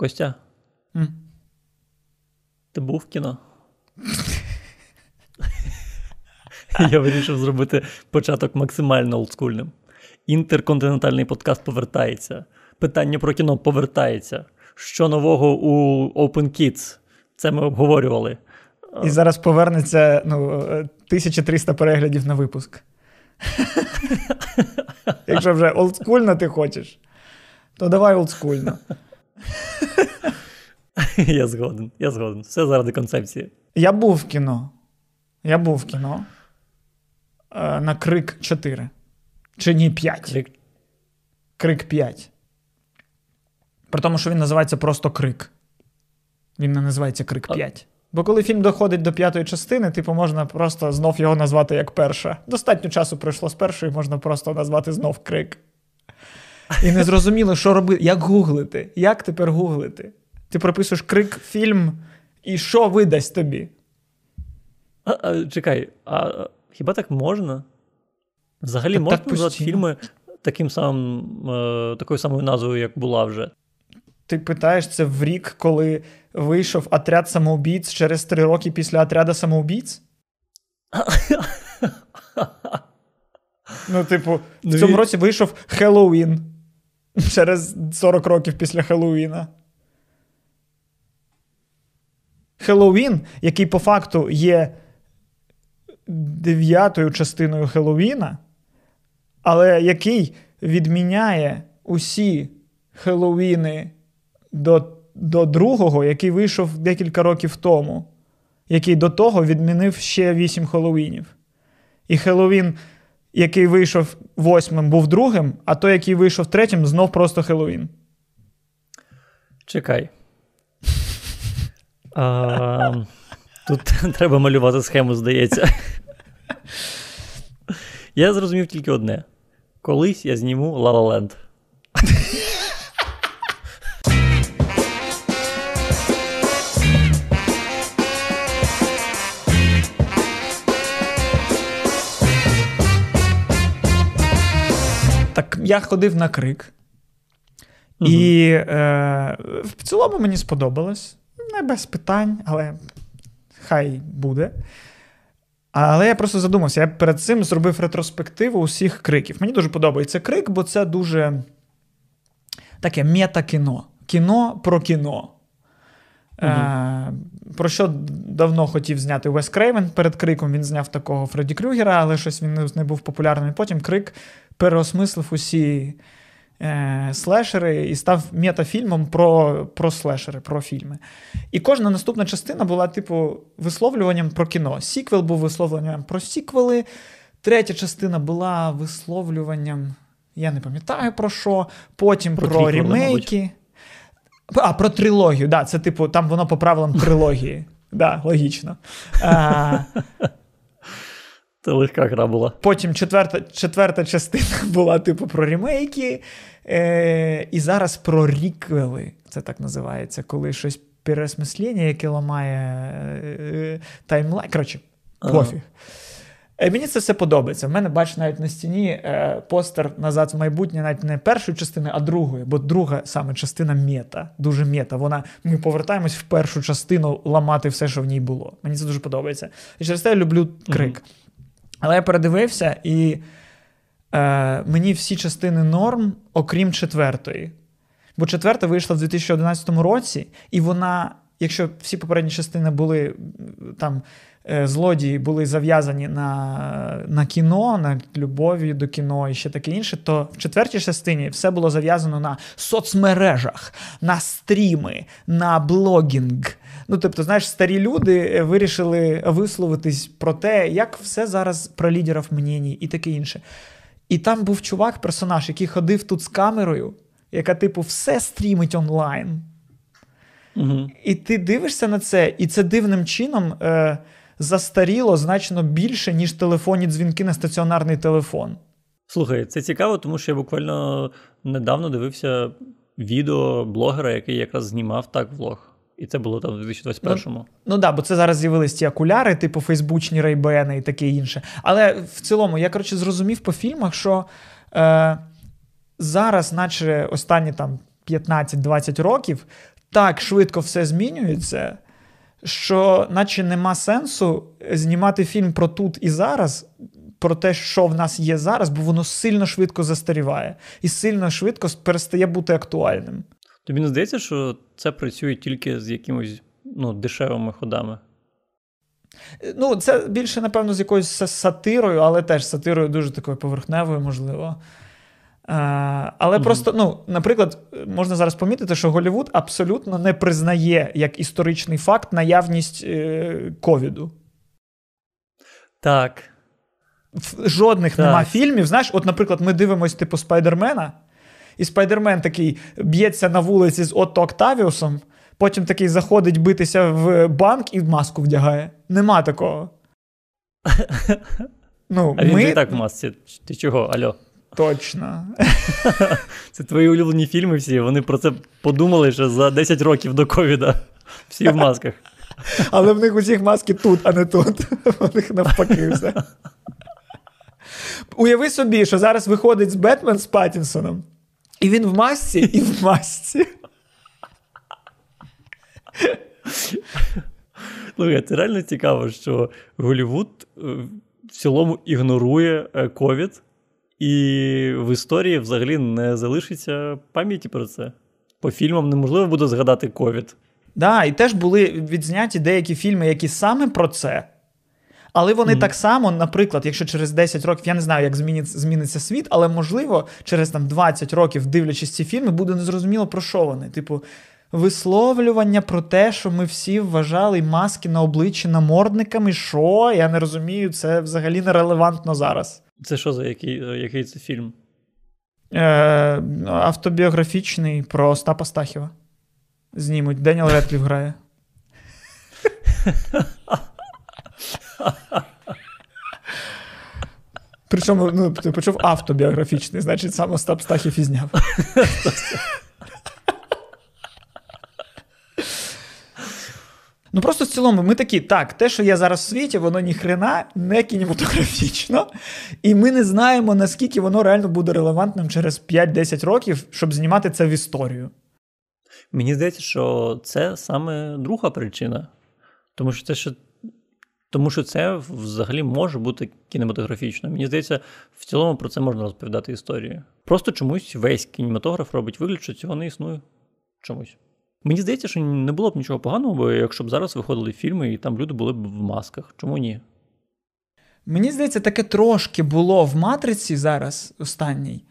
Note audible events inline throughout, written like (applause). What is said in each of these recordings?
Костя, М. ти був в кіно? Я вирішив зробити початок максимально олдскульним. Інтерконтинентальний подкаст повертається. Питання про кіно повертається. Що нового у Open Kids? Це ми обговорювали. І зараз повернеться ну, е, 1300 переглядів на випуск. Якщо вже олдскульно ти хочеш, то давай олдскульно. (laughs) Я згоден, я згоден. Все заради концепції. Я був в кіно. Я був в кіно е, на крик 4. Чи ні 5. Крик. Крик 5. При тому, що він називається просто крик. Він не називається крик А- 5. Бо коли фільм доходить до п'ятої частини, типу, можна просто знов його назвати як перша. Достатньо часу пройшло з першої, можна просто назвати знов крик. І не зрозуміло, що робити. Як гуглити? Як тепер гуглити? Ти прописуєш крик фільм, і що видасть тобі? А, а, чекай, а хіба так можна? Взагалі Так- можна так назвати фільми таким самим, е, такою самою назвою, як була вже? Ти питаєш це в рік, коли вийшов отряд самоубійць через три роки після отряду самоубійць? (laughs) Ну, типу, Ну, в цьому і- році вийшов Хеллоуін (laughs) через 40 років після Хеллоуіна. Хеллоуін, який по факту є дев'ятою частиною Хеллоуіна, але який відміняє усі Хеллоуіни до, до другого, який вийшов декілька років тому, який до того відмінив ще вісім Хеллоуінів. І Хеллоуін, який вийшов восьмим, був другим, а той, який вийшов третім, знов просто Хеллоуін. Чекай. А, тут (laughs) треба малювати схему, здається. Я зрозумів тільки одне: колись я зніму La La я ходив на крик. І е, в цілому мені сподобалось. Не без питань, але хай буде. Але я просто задумався, я перед цим зробив ретроспективу усіх криків. Мені дуже подобається крик, бо це дуже таке мета-кіно. Кіно про кіно. Е, про що давно хотів зняти Вес Крейвен перед криком. Він зняв такого Фредді Крюгера, але щось він не- не був популярним. Потім крик переосмислив усі е, слешери і став метафільмом про, про слешери, про фільми. І кожна наступна частина була, типу, висловлюванням про кіно. Сіквел був висловлюванням про сіквели. Третя частина була висловлюванням, я не пам'ятаю про що. Потім Про про, рімейки. А, про трилогію, да, це типу, там воно по правилам трилогії. (laughs) Да, логічно. А, Це легка гра була. Потім четверта, четверта частина (laughs) була, типу, про ремейки. Е, і зараз про ріквели. Це так називається, коли щось переосмислення, яке ламає е, таймлайн. Коротше, пофіг. Е, Мені це все подобається. В мене, бач, навіть на стіні е, постер назад в майбутнє, навіть не першої частини, а другої, бо друга саме частина мета. Дуже мета. Вона ми повертаємось в першу частину ламати все, що в ній було. Мені це дуже подобається. І через те я люблю крик. Але я передивився, і е, мені всі частини норм, окрім четвертої. Бо четверта вийшла в 2011 році, і вона, якщо всі попередні частини були там. е, Злодії були зав'язані на, на кіно, на любові до кіно і ще таке інше, то в четвертій частині все було зав'язано на соцмережах, на стріми, на блогінг. Ну, тобто, знаєш, старі люди е, вирішили висловитись про те, як все зараз про лідерів мнені і таке інше. І там був чувак, персонаж, який ходив тут з камерою, яка, типу, все стрімить онлайн. Угу. І ти дивишся на це, і це дивним чином е, застаріло значно більше, ніж телефонні дзвінки на стаціонарний телефон. Слухай, це цікаво, тому що я буквально недавно дивився відео блогера, який якраз знімав так влог. І це було там в 2021-му. Ну так, да, бо це зараз з'явились ті окуляри, типу фейсбучні рейбени і таке інше. Але в цілому, я коротше зрозумів по фільмах, що е, зараз, наче останні там 15-20 років, так швидко все змінюється, що наче нема сенсу знімати фільм про тут і зараз, про те, що в нас є зараз, бо воно сильно швидко застаріває і сильно швидко перестає бути актуальним. Тобі не здається, що це працює тільки з якимось ну, дешевими ходами? Ну, це більше, напевно, з якоюсь сатирою, але теж сатирою дуже такою поверхневою, можливо. А, але mm-hmm. просто, ну, наприклад, можна зараз помітити, що Голівуд абсолютно не признає як історичний факт наявність е, ковіду. Так. Жодних так. нема фільмів. Знаєш, от, наприклад, ми дивимося типу Спайдермена, і Спайдермен такий б'ється на вулиці з Отто Октавіусом, потім такий заходить битися в банк і маску вдягає. Нема такого. (laughs) Ну, А він ми... і так в масці. Ти чого, Альо? Точно. (laughs) Це твої улюблені фільми всі. Вони про це подумали ще за 10 років до ковіда. Всі в масках. (laughs) Але в них усіх маски тут, а не тут. У них навпаки все. Уяви собі, що зараз виходить з Бетмен з Паттінсоном, і він в масці, і в масці. Слухай, це реально цікаво, що Голівуд е, в цілому ігнорує е, ковід, і в історії взагалі не залишиться пам'яті про це. По фільмам неможливо буде згадати ковід. Так, да, і теж були відзняті деякі фільми, які саме про це. Але вони mm так само, наприклад, якщо через 10 років, я не знаю, як зміниться, зміниться світ, але можливо, через там 20 років, дивлячись ці фільми, буде незрозуміло про що вони. Типу, висловлювання про те, що ми всі вважали маски на обличчі намордниками. Що? Я не розумію, це взагалі нерелевантно зараз. Це що за який який це фільм? Е, Автобіографічний про Остапа Стахіва. Знімуть. Деніел Редкліф грає. (laughs) Причому, ну, ти почув автобіографічний, значить, сам Остап Стахів і зняв. Ну просто в цілому, ми такі, так, те, що є зараз в світі, воно ніхрена не кінематографічно, і ми не знаємо, наскільки воно реально буде релевантним через 5-10 років, щоб знімати це в історію. Мені здається, що це саме друга причина. Тому що це ще. Тому що це взагалі може бути кінематографічно. Мені здається, в цілому про це можна розповідати історію. Просто чомусь весь кінематограф робить вигляд, що цього не існує. Чомусь. Мені здається, що не було б нічого поганого, якщо б зараз виходили фільми, і там люди були б в масках. Чому ні? Мені здається, таке трошки було в матриці зараз останній.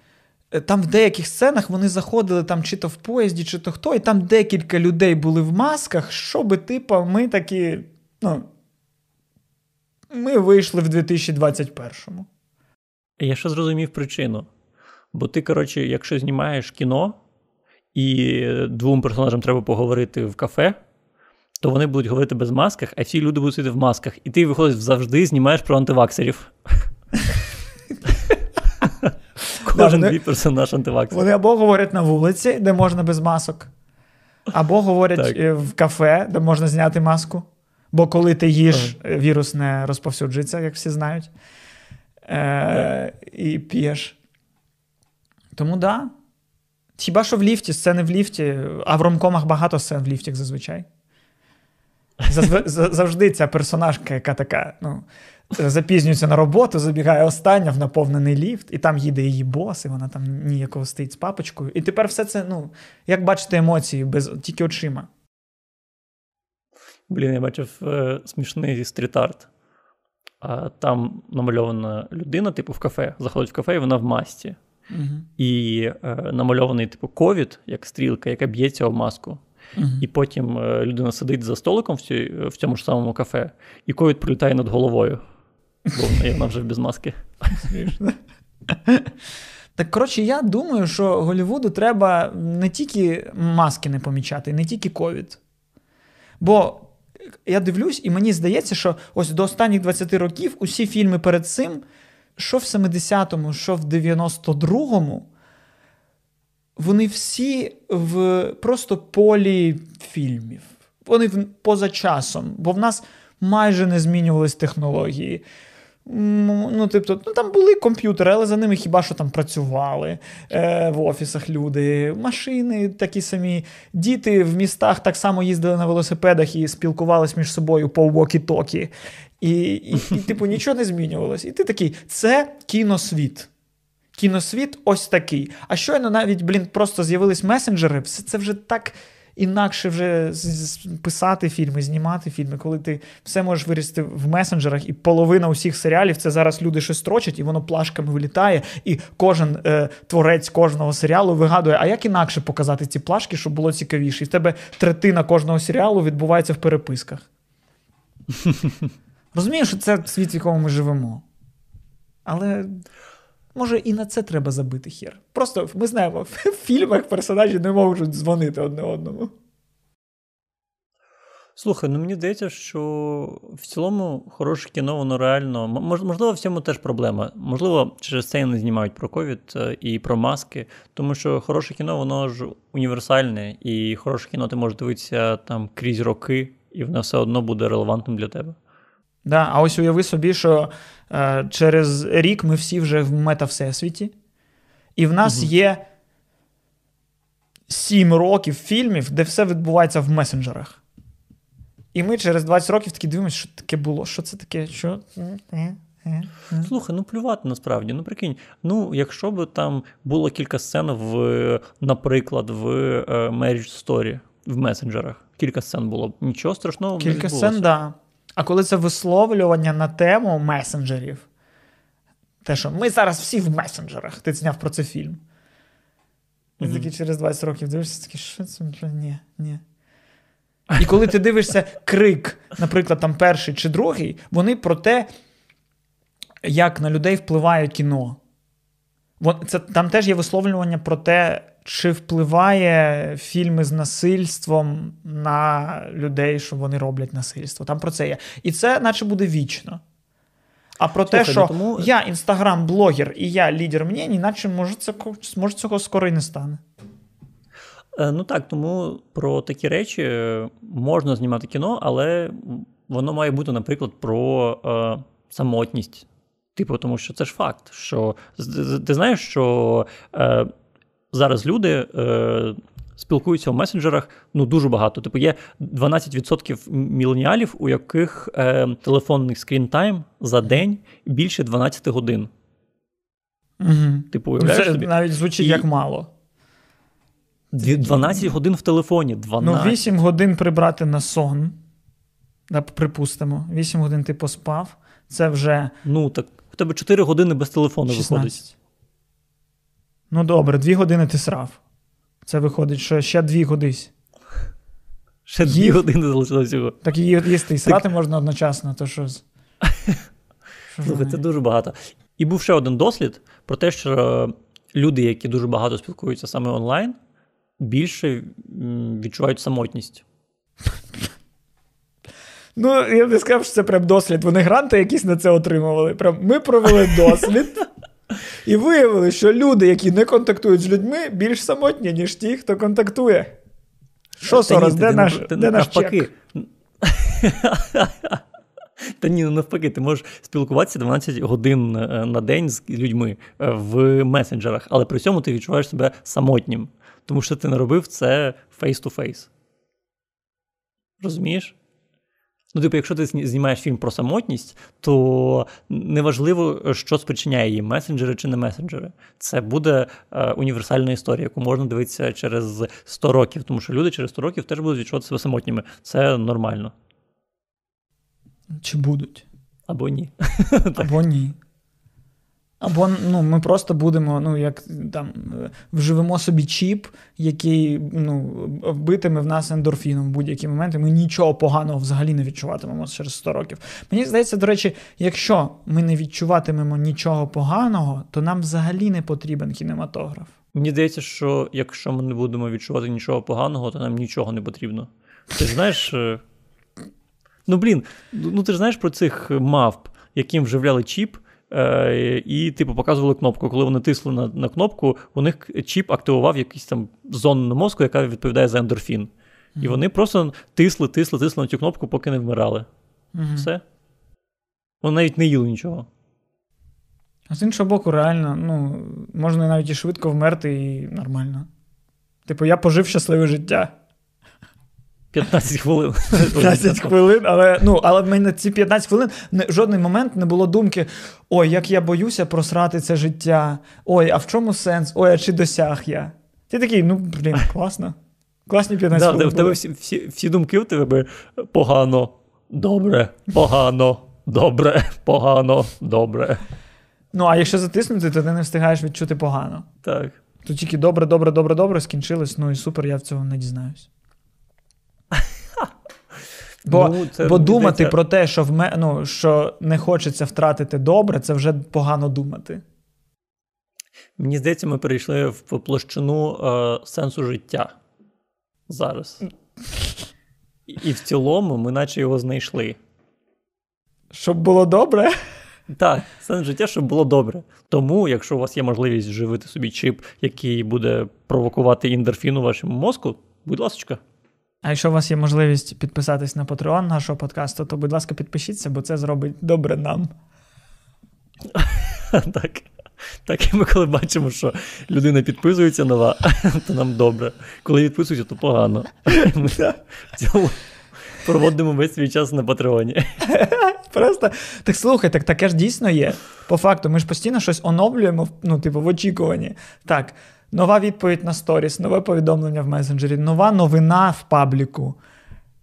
Е, там в деяких сценах вони заходили там чи то в поїзді, чи то хто, і там декілька людей були в масках, щоби, типу, ми такі. ну, Ми вийшли в 2021-му. Я ще зрозумів причину. Бо ти, коротше, якщо знімаєш кіно, і двом персонажам треба поговорити в кафе, то вони будуть говорити без масках, а всі люди будуть сидіти в масках. І ти виходиш завжди знімаєш про антиваксерів. (laughs) Кожен твій персонаж антиваксер. Вони або говорять на вулиці, де можна без масок, або говорять е, в кафе, де можна зняти маску. Бо коли ти їш, вірус не розповсюджується, як всі знають. Е, І п'єш. Тому так. Да. Хіба що в ліфті, сцени в ліфті, а в ромкомах багато сцен в ліфті зазвичай. (laughs) Завжди ця персонажка, яка така, ну, запізнюється на роботу, забігає остання в наповнений ліфт, і там їде її бос, і вона там ніяково стоїть з папочкою. І тепер все це, ну, як бачите, емоції, без, тільки очима. Блін, я бачив е, смішний стріт-арт. А Там намальована людина, типу, в кафе. Заходить в кафе, і вона в масці. Uh-huh. І е, намальований, типу, ковід, як стрілка, яка б'ється об маску. Uh-huh. І потім е, людина сидить за столиком в, цій, в цьому ж самому кафе, і ковід пролітає над головою. Бо вона вже без маски. Так, коротше, я думаю, що Голівуду треба не тільки маски не помічати, не тільки ковід. Бо я дивлюсь, і мені здається, що ось до останніх 20 років усі фільми перед цим що в 70-му, що в 92-му, вони всі в просто полі фільмів. Вони поза часом, бо в нас майже не змінювались технології. Ну, тобто, ну там були комп'ютери, але за ними хіба що там працювали е, в офісах люди, машини такі самі. Діти в містах так само їздили на велосипедах і спілкувалися між собою по walkie-talkie. І, і, і, типу, нічого не змінювалось. І ти такий, це кіносвіт. Кіносвіт ось такий. А щойно навіть, блін, просто з'явились месенджери, все це вже так інакше вже писати фільми, знімати фільми, коли ти все можеш вирісти в месенджерах, і половина усіх серіалів це зараз люди щось строчать, і воно плашками вилітає, і кожен е, творець кожного серіалу вигадує, а як інакше показати ці плашки, щоб було цікавіше. І в тебе третина кожного серіалу відбувається в переписках. (laughs) Розумієш, що це світ, в якому ми живемо. Але Може, і на це треба забити хер. Просто ми знаємо, в фільмах персонажі не можуть дзвонити одне одному. Слухай, ну мені здається, що в цілому хороше кіно, воно реально. Можливо, в цьому теж проблема. Можливо, через це не знімають про ковід е, і про маски, тому що хороше кіно, воно ж універсальне, і хороше кіно ти можеш дивитися там крізь роки, і воно все одно буде релевантним для тебе. Да, А ось уяви собі, що е, через рік ми всі вже в мета-всесвіті, і в нас угу. є сім років фільмів, де все відбувається в месенджерах. І ми через 20 років такі дивимося, що таке було, що це таке, що. Слухай, ну плювати насправді. Ну прикинь, ну якщо б там було кілька сцен, в, наприклад, в е, Marriage Story в месенджерах. Кілька сцен було. б Нічого страшного. Кілька сцен, так. Да. А коли це висловлювання на тему месенджерів, те, що ми зараз всі в месенджерах, ти зняв про це фільм. І mm-hmm. такий через 20 років дивишся, такий, що це? Ні, ні. І коли ти дивишся крик, наприклад, там перший чи другий, вони про те, як на людей впливає кіно. Це, Там теж є висловлювання про те, чи впливає фільми з насильством на людей, що вони роблять насильство. Там про це є. І це, наче буде вічно. А про Слухай, те, що тому... я інстаграм-блогер і я лідер мнені, наче може, це, може цього скоро і не стане. Е, ну так, тому про такі речі е, можна знімати кіно, але воно має бути, наприклад, про е, самотність. Типу, тому що це ж факт. що Ти знаєш, що е, зараз люди е, спілкуються в месенджерах ну дуже багато. Типу, є 12% міленіалів, у яких е, телефонний скрінтайм за день більше 12 годин. Угу. Типу, уявляєш Це собі? навіть звучить І... як мало. 12 годин в телефоні. 12. Ну, 8 годин прибрати на сон. Припустимо, 8 годин ти поспав. Це вже. Ну, так у тебе 4 години без телефону 16. виходить. Ну добре, дві години ти срав. Це виходить, що ще дві годись. Ще дві Їв... години залишилося всього. Так і їсти і срати так... можна одночасно, то що. (laughs) Слухай, це дуже багато. І був ще один дослід про те, що люди, які дуже багато спілкуються саме онлайн, більше відчувають самотність. (laughs) Ну, я б не сказав, що це прям дослід. Вони гранти якісь на це отримували. Прям Ми провели (laughs) дослід. І виявили, що люди, які не контактують з людьми, більш самотні, ніж ті, хто контактує. Що Сорос, де наш ти, де наш чек? (laughs) Та ні, ну навпаки, ти можеш спілкуватися 12 годин е, на день з людьми е, в месенджерах, але при цьому ти відчуваєш себе самотнім, тому що ти не робив це face-to-face. Розумієш? Ну, типу, якщо ти знімаєш фільм про самотність, то неважливо, що спричиняє її, месенджери чи не месенджери. Це буде е, універсальна історія, яку можна дивитися через 100 років, тому що люди через 100 років теж будуть відчувати себе самотніми. Це нормально. Чи будуть? Або ні. Або ні. Або ну, ми просто будемо, ну, як там, вживемо собі чіп, який ну, вбитиме в нас ендорфіном в будь-які моменти. Ми нічого поганого взагалі не відчуватимемо через 100 років. Мені здається, до речі, якщо ми не відчуватимемо нічого поганого, то нам взагалі не потрібен кінематограф. Мені здається, що якщо ми не будемо відчувати нічого поганого, то нам нічого не потрібно. Ти ж знаєш. Е, ну, блін, ну ти ж знаєш про цих мавп, яким вживляли чіп. Е, і, типу, показували кнопку. Коли вони тисли на на кнопку, у них чіп активував якийсь там зону на мозку, яка відповідає за ендорфін. Mm-hmm. І вони просто тисли, тисли, тисли на цю кнопку, поки не вмирали. Mm-hmm. Все. Вони навіть не їли нічого. А з іншого боку, реально, ну, можна навіть і швидко вмерти, і нормально. Типу, я пожив щасливе життя. 15 хвилин. 15 хвилин, але ну, але в мене ці 15 хвилин не, жодний момент не було думки: ой, як я боюся просрати це життя. Ой, а в чому сенс? Ой, а чи досяг я? Ти такий, ну, блін, класно. Класні 15 Да, хвилин. в тебе всі, всі, всі думки в тебе погано, добре, погано, добре, погано, добре. Ну, а якщо затиснути, то ти не встигаєш відчути погано. Так. То тільки добре, добре, добре, добре скінчилось, ну і супер, я в цьому не дізнаюсь. Бо, Ну, це, бо думати здається, про те, що в me, ну, що не хочеться втратити добре, це вже погано думати. Мені здається, ми перейшли в площину е, сенсу життя зараз. І, в цілому ми наче його знайшли. Щоб було добре. Так, сенс життя, щоб було добре. Тому, якщо у вас є можливість живити собі чип, який буде провокувати ендорфін у вашому мозку, будь ласка. А якщо у вас є можливість підписатись на Patreon нашого подкасту, то, будь ласка, підпишіться, бо це зробить добре нам. (laughs) Так. Так, і ми коли бачимо, що людина підписується нова, (laughs) то нам добре. Коли відписується, то погано. (laughs) Ми в цілому проводимо весь свій час на Патреоні. Просто так слухай, так таке ж дійсно є. По факту, ми ж постійно щось оновлюємо, ну, типу, в очікуванні. Так, нова відповідь на сторіс, нове повідомлення в месенджері, нова новина в пабліку.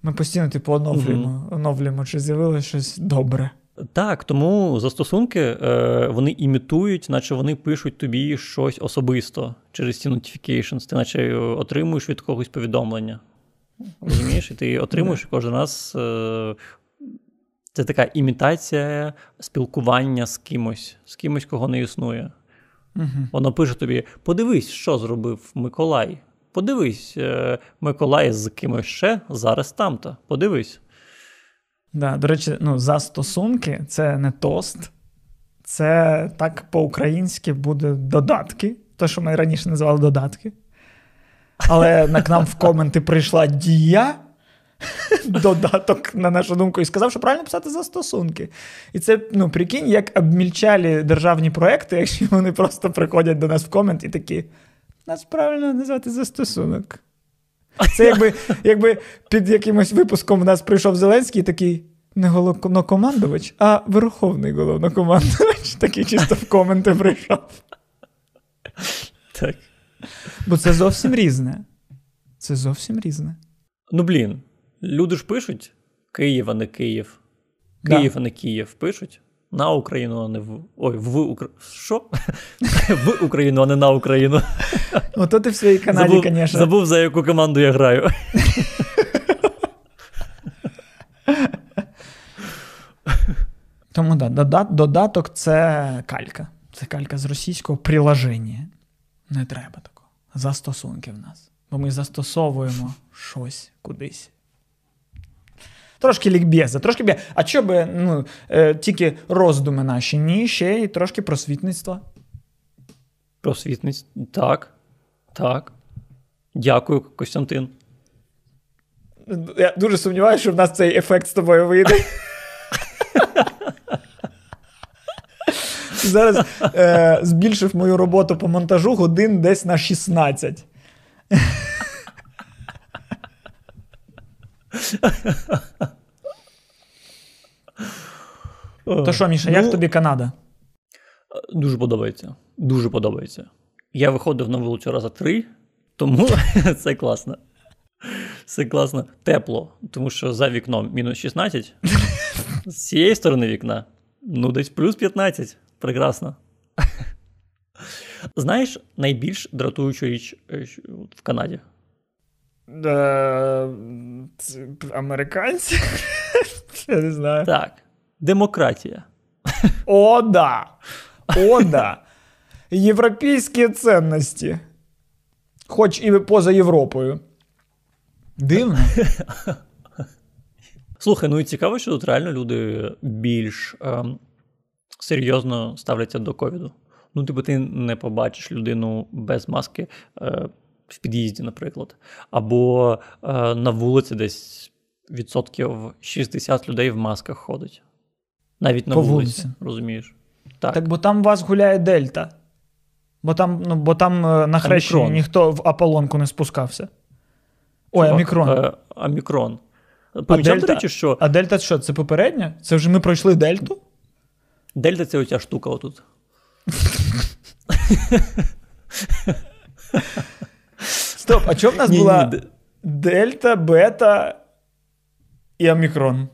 Ми постійно, типу, оновлюємо, оновлюємо, чи з'явилось щось добре. Так, тому застосунки е, вони імітують, наче вони пишуть тобі щось особисто через ці notifications. Ти наче отримуєш від когось повідомлення. Розумієш? І ти (laughs) отримуєш кожен раз. Е, це така імітація спілкування з кимось, з кимось, кого не існує. Угу. Воно пише тобі: подивись, що зробив Миколай. Подивись, е, Миколай з кимось ще зараз там-то. Подивись. Да, до речі, ну, застосунки це не тост, це так по-українськи буде додатки. Те, що ми раніше називали додатки. Але на к нам в коменти прийшла дія, (laughs) додаток, на нашу думку, і сказав, що правильно писати застосунки. І це, ну, прикинь, як обмільчалі державні проекти, (laughs) якщо вони просто приходять до нас в комент і такі. Нас правильно назвати застосунок. Це якби, (laughs) якби під якимось випуском в нас прийшов Зеленський такий. Не головнокомандувач, а верховний головнокомандувач. Такий чисто в коменти прийшов. Так. Бо це зовсім різне. Це зовсім різне. Ну, блін, люди ж пишуть Київ, а не Київ. Да. Київ, а не Київ пишуть. На Україну, а не в. Ой, в Україну. Що? (laughs) в Україну, а не на Україну. (laughs) Ото ти в своїй Канаді, звісно. забув, за яку команду я граю. (laughs) Тому да, додаток це калька. Це калька з російського приложення. Не треба такого. Застосунки в нас. Бо ми застосовуємо щось кудись. Трошки лікбєза, трошки бє. А що би ну, е, тільки роздуми наші? Ні, ще й трошки просвітництва. Просвітниць. Так. Так. Дякую, Костянтин. Я дуже сумніваюся, що в нас цей ефект з тобою вийде. Зараз е, збільшив мою роботу по монтажу годин десь на 16. То що, Міша, як Ну, тобі Канада? Дуже подобається. Дуже подобається. Я виходив на вулицю раза три, тому (laughs) це класно. Це класно. Тепло, тому що за вікном мінус 16. З цієї сторони вікна, ну, десь плюс 15. Прекрасно. Знаєш, найбільш дратуючу річ е, в Канаді? Е, Американці? (laughs) Я не знаю. Так. Демократія. О, да. О, да. Європейські цінності. Хоч і поза Європою. Дивно. (laughs) Слухай, ну і цікаво, що тут реально люди більш ем, серйозно ставляться до ковіду. Ну, типу, ти не побачиш людину без маски е, в під'їзді, наприклад. Або е, на вулиці десь відсотків 60 людей в масках ходить. Навіть на По вулиці, вулиці. розумієш? Так. Так, бо там у вас гуляє Дельта. Бо там, ну, бо там е, на хрещенні Омікрон. ніхто в Аполлонку не спускався. Ой. Е, Омікрон. Помічав, Дельта? до речі, що А Дельта що? Це попередня? Це вже ми пройшли Дельту? Дельта це оця штука отут. (laughs) (laughs) Стоп, а чого в нас була Дельта, Бета і Омікрон?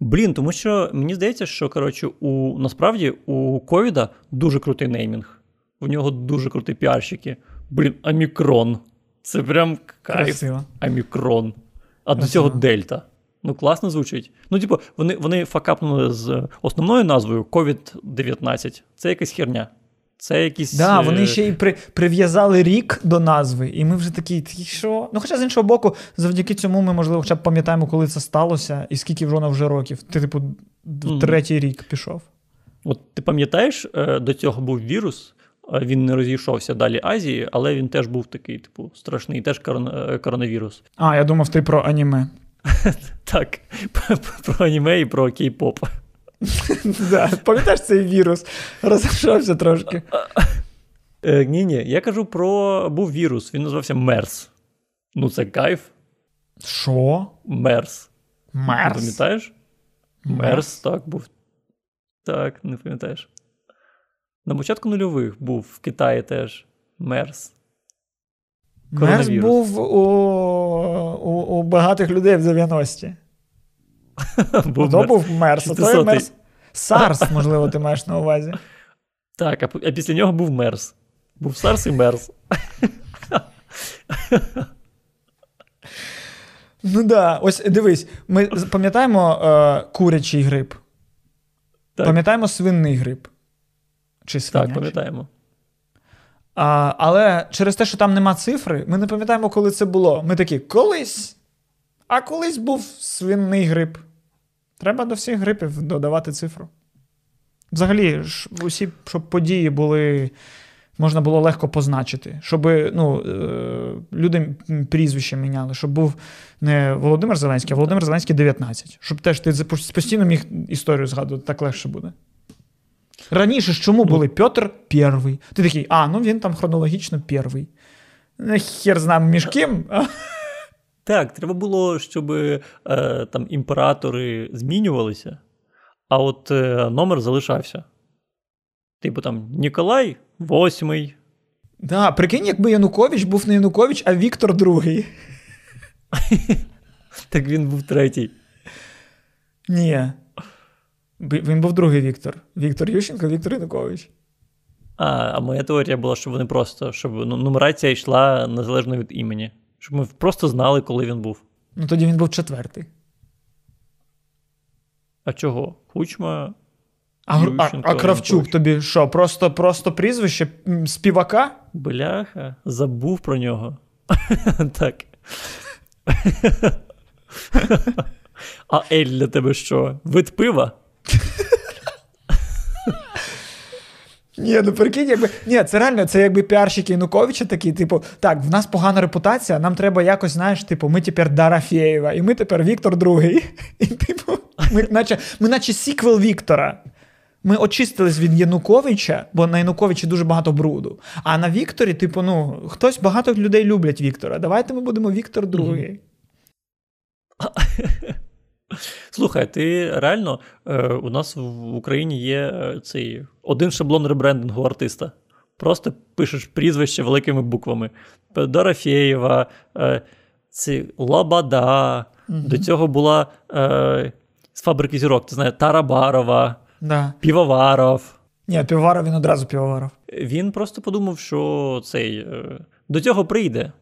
Блін, тому що мені здається, що коротше, у насправді у ковіда дуже крутий неймінг. У нього дуже круті піарщики. Блін, Омікрон. Це прям кайф. Красиво. Омікрон. А до цього Дельта. Ну, класно звучить. Ну, типу, вони, вони факапнули з основною назвою COVID-19. Це якась херня. Це якісь. Да, е, вони ще й при, прив'язали рік до назви, і ми вже такі, «Ти що? Ну, хоча з іншого боку, завдяки цьому ми, можливо, хоча б пам'ятаємо, коли це сталося, і скільки воно вже років. Ти, типу, третій рік пішов. От ти пам'ятаєш, е, до цього був вірус, е, він не розійшовся далі Азії, але він теж був такий, типу, страшний, теж е, коронавірус. А, я думав, ти про аніме. (laughs) Так, (laughs) про аніме і про кей-поп. (laughs) Да, Пам'ятаєш цей вірус? Розійшовся трошки. Е, ні, ні, я кажу про був вірус, він називався Мерс. Ну, це кайф. Що? Мерс. Не Мерс? пам'ятаєш? Мерс, так, був. Так, не пам'ятаєш. На початку нульових був в Китаї теж Мерс. Мерс був у, у, у багатих людей в 90-ті. Був Хто Мерс. був Мерс? А то є 600-й. Мерс. Сарс, можливо, ти маєш на увазі. Так, а, а після нього був Мерс. Був Сарс і Мерс. Ну да, ось дивись, ми пам'ятаємо е, курячий грип, Так, пам'ятаємо свинний грип. Чи свинячий. так пам'ятаємо. А, але через те, що там нема цифри, ми не пам'ятаємо, коли це було. Ми такі, колись. А колись був свинний грип. Треба до всіх грипів додавати цифру. Взагалі, ж, усі, щоб події були. Можна було легко позначити, щоб ну, е, люди прізвище міняли, щоб був не Володимир Зеленський, а Володимир Зеленський 19. Щоб теж ти постійно міг історію згадувати, так легше буде. Раніше ж чому були Петр перший? Ти такий, а, ну він там хронологічно перший. Хер знам між ким. Так, треба було, щоб е, там імператори змінювалися, а от е, номер залишався. Типу там Ніколай восьмий. Да, прикинь, якби Янукович був не Янукович, а Віктор другий. (laughs) Так він був третій. Ні. Він був другий Віктор. Віктор Ющенко, Віктор Янукович. А, а моя теорія була, щоб вони просто, щоб ну, нумерація йшла незалежно від імені. Щоб ми просто знали, коли він був. Ну тоді він був четвертий. А чого? Кучма. А, а, а Кравчук тобі що? Просто, просто прізвище співака? Бляха, забув про нього. (laughs) так. (laughs) а Ель для тебе що? Вид пива? (laughs) Ні, ну прикинь, якби. Ні, це реально, це якби піарщики Януковича такі, типу, так, в нас погана репутація, нам треба якось, знаєш, типу, ми тепер Дарафєєва, і ми тепер Віктор Другий. (laughs) І, типу, ми наче, ми наче сіквел Віктора. Ми очистились від Януковича, бо на Януковичі дуже багато бруду. А на Вікторі, типу, ну, хтось багато людей люблять Віктора. Давайте ми будемо Віктор Другий. Слухай, ти реально е, у нас в Україні є е, цей один шаблон ребрендингу артиста. Просто пишеш прізвище великими буквами. Дорофєєва, е, ці, Лабада. До цього була е, з фабрики зірок, ти знаєш, Тарабарова, Да. Півоваров. Ні, півоваров він одразу півоваров. Він просто подумав, що цей е, до цього прийде.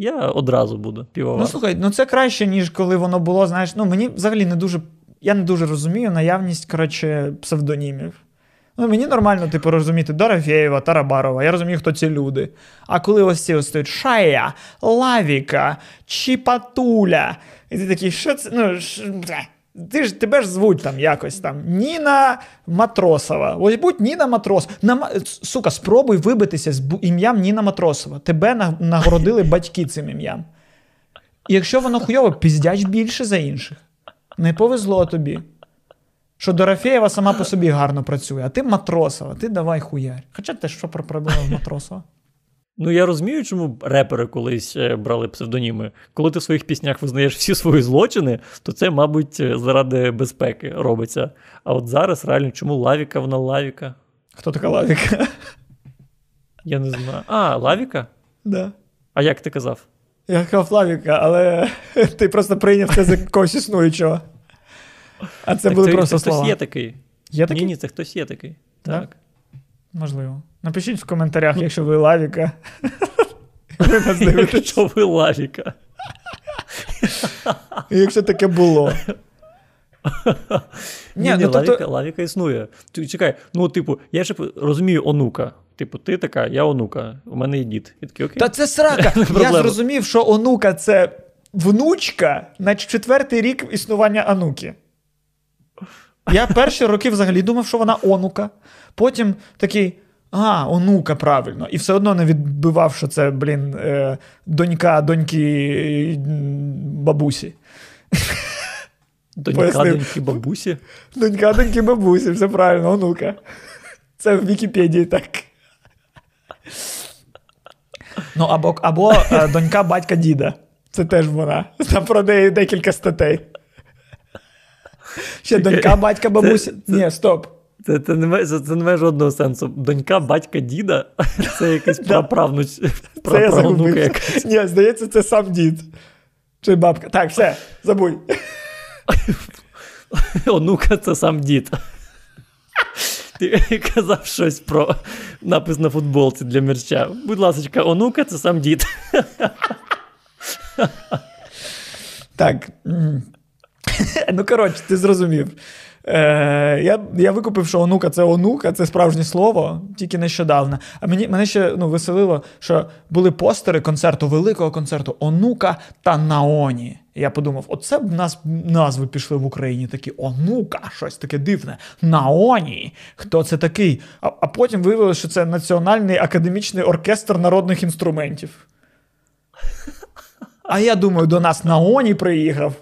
Я одразу буду півоваров. Ну слухай, ну це краще, ніж коли воно було, знаєш, ну мені взагалі не дуже. Я не дуже розумію наявність, коротше, псевдонімів. Ну, мені нормально, типу, розуміти Дорофєєва, Тарабарова, я розумію, хто ці люди. А коли ось ці ось стоять Шая, Лавіка, Чіпатуля, і ти такий, що це? Ну, ш... ти ж тебе ж звуть там якось там Ніна Матросова. Ось будь Ніна Матрос. Нама... Сука, спробуй вибитися з ім'ям Ніна Матросова. Тебе нагородили батьки цим ім'ям. І якщо воно хуйово, піздяч більше за інших. Не повезло тобі. Що Дорофєєва сама по собі гарно працює, а ти Матросова, ти давай хуярь. Хоча ти що про проблему Матросова? Ну, я розумію, чому репери колись е, брали псевдоніми. Коли ти в своїх піснях визнаєш всі свої злочини, то це, мабуть, е, заради безпеки робиться. А от зараз реально, чому Лавіка вона Лавіка? Хто така Лавіка? Я не знаю. А, Лавіка? Да. А як ти казав? Я казав Лавіка, але (laughs) ти просто прийняв це за когось існуючого. А це так були це, просто це слова. хтось є такий. Є такий? Ні, ні, це хтось є такий. Да? Так. Можливо. Напишіть в коментарях, якщо ви Лавіка. (laughs) Ви нас дивитесь. Якщо ви Лавіка. Якщо таке було. Ні, ну, тобто- лавіка, лавіка існує. Чекай, ну, типу, я ще розумію онука. Типу, ти така, я онука, у мене є дід. Я такий, окей. Та це срака. (laughs) Я зрозумів, що онука це внучка на четвертий рік існування онуки. Я перші роки взагалі думав, що вона онука. Потім такий. А, онука, правильно. І все одно не відбивав, що це, блін, е, донька доньки бабусі. Донька, пояснив. доньки, бабусі. Донька доньки бабусі, все правильно, онука. Це в Вікіпедії так. Ну, або, або е, донька батька діда. Це теж вона. Там про неї декілька статей. Ще донька батька бабусі. Ні, стоп. Це, це, не має, це, це не має жодного сенсу. Донька, батька, діда це якась (laughs) праправнуч, якась. Ні, здається, це сам дід. Чи бабка. Так, все, забудь. (laughs) Онука це сам дід. Ти казав щось про напис на футболці для мерча. Будь ласка, онука це сам дід. Так. Ну, коротше, ти зрозумів. Е, я, я викупив, що онука це онука, це справжнє слово, тільки нещодавно. А мені мене ще ну, веселило, що були постери концерту, великого концерту Онука та Наоні. Я подумав, оце б нас назви пішли в Україні такі Онука, щось таке дивне. Наоні. Хто це такий? А, а потім виявилося, що це Національний академічний оркестр народних інструментів. А я думаю, до нас Наоні приїхав.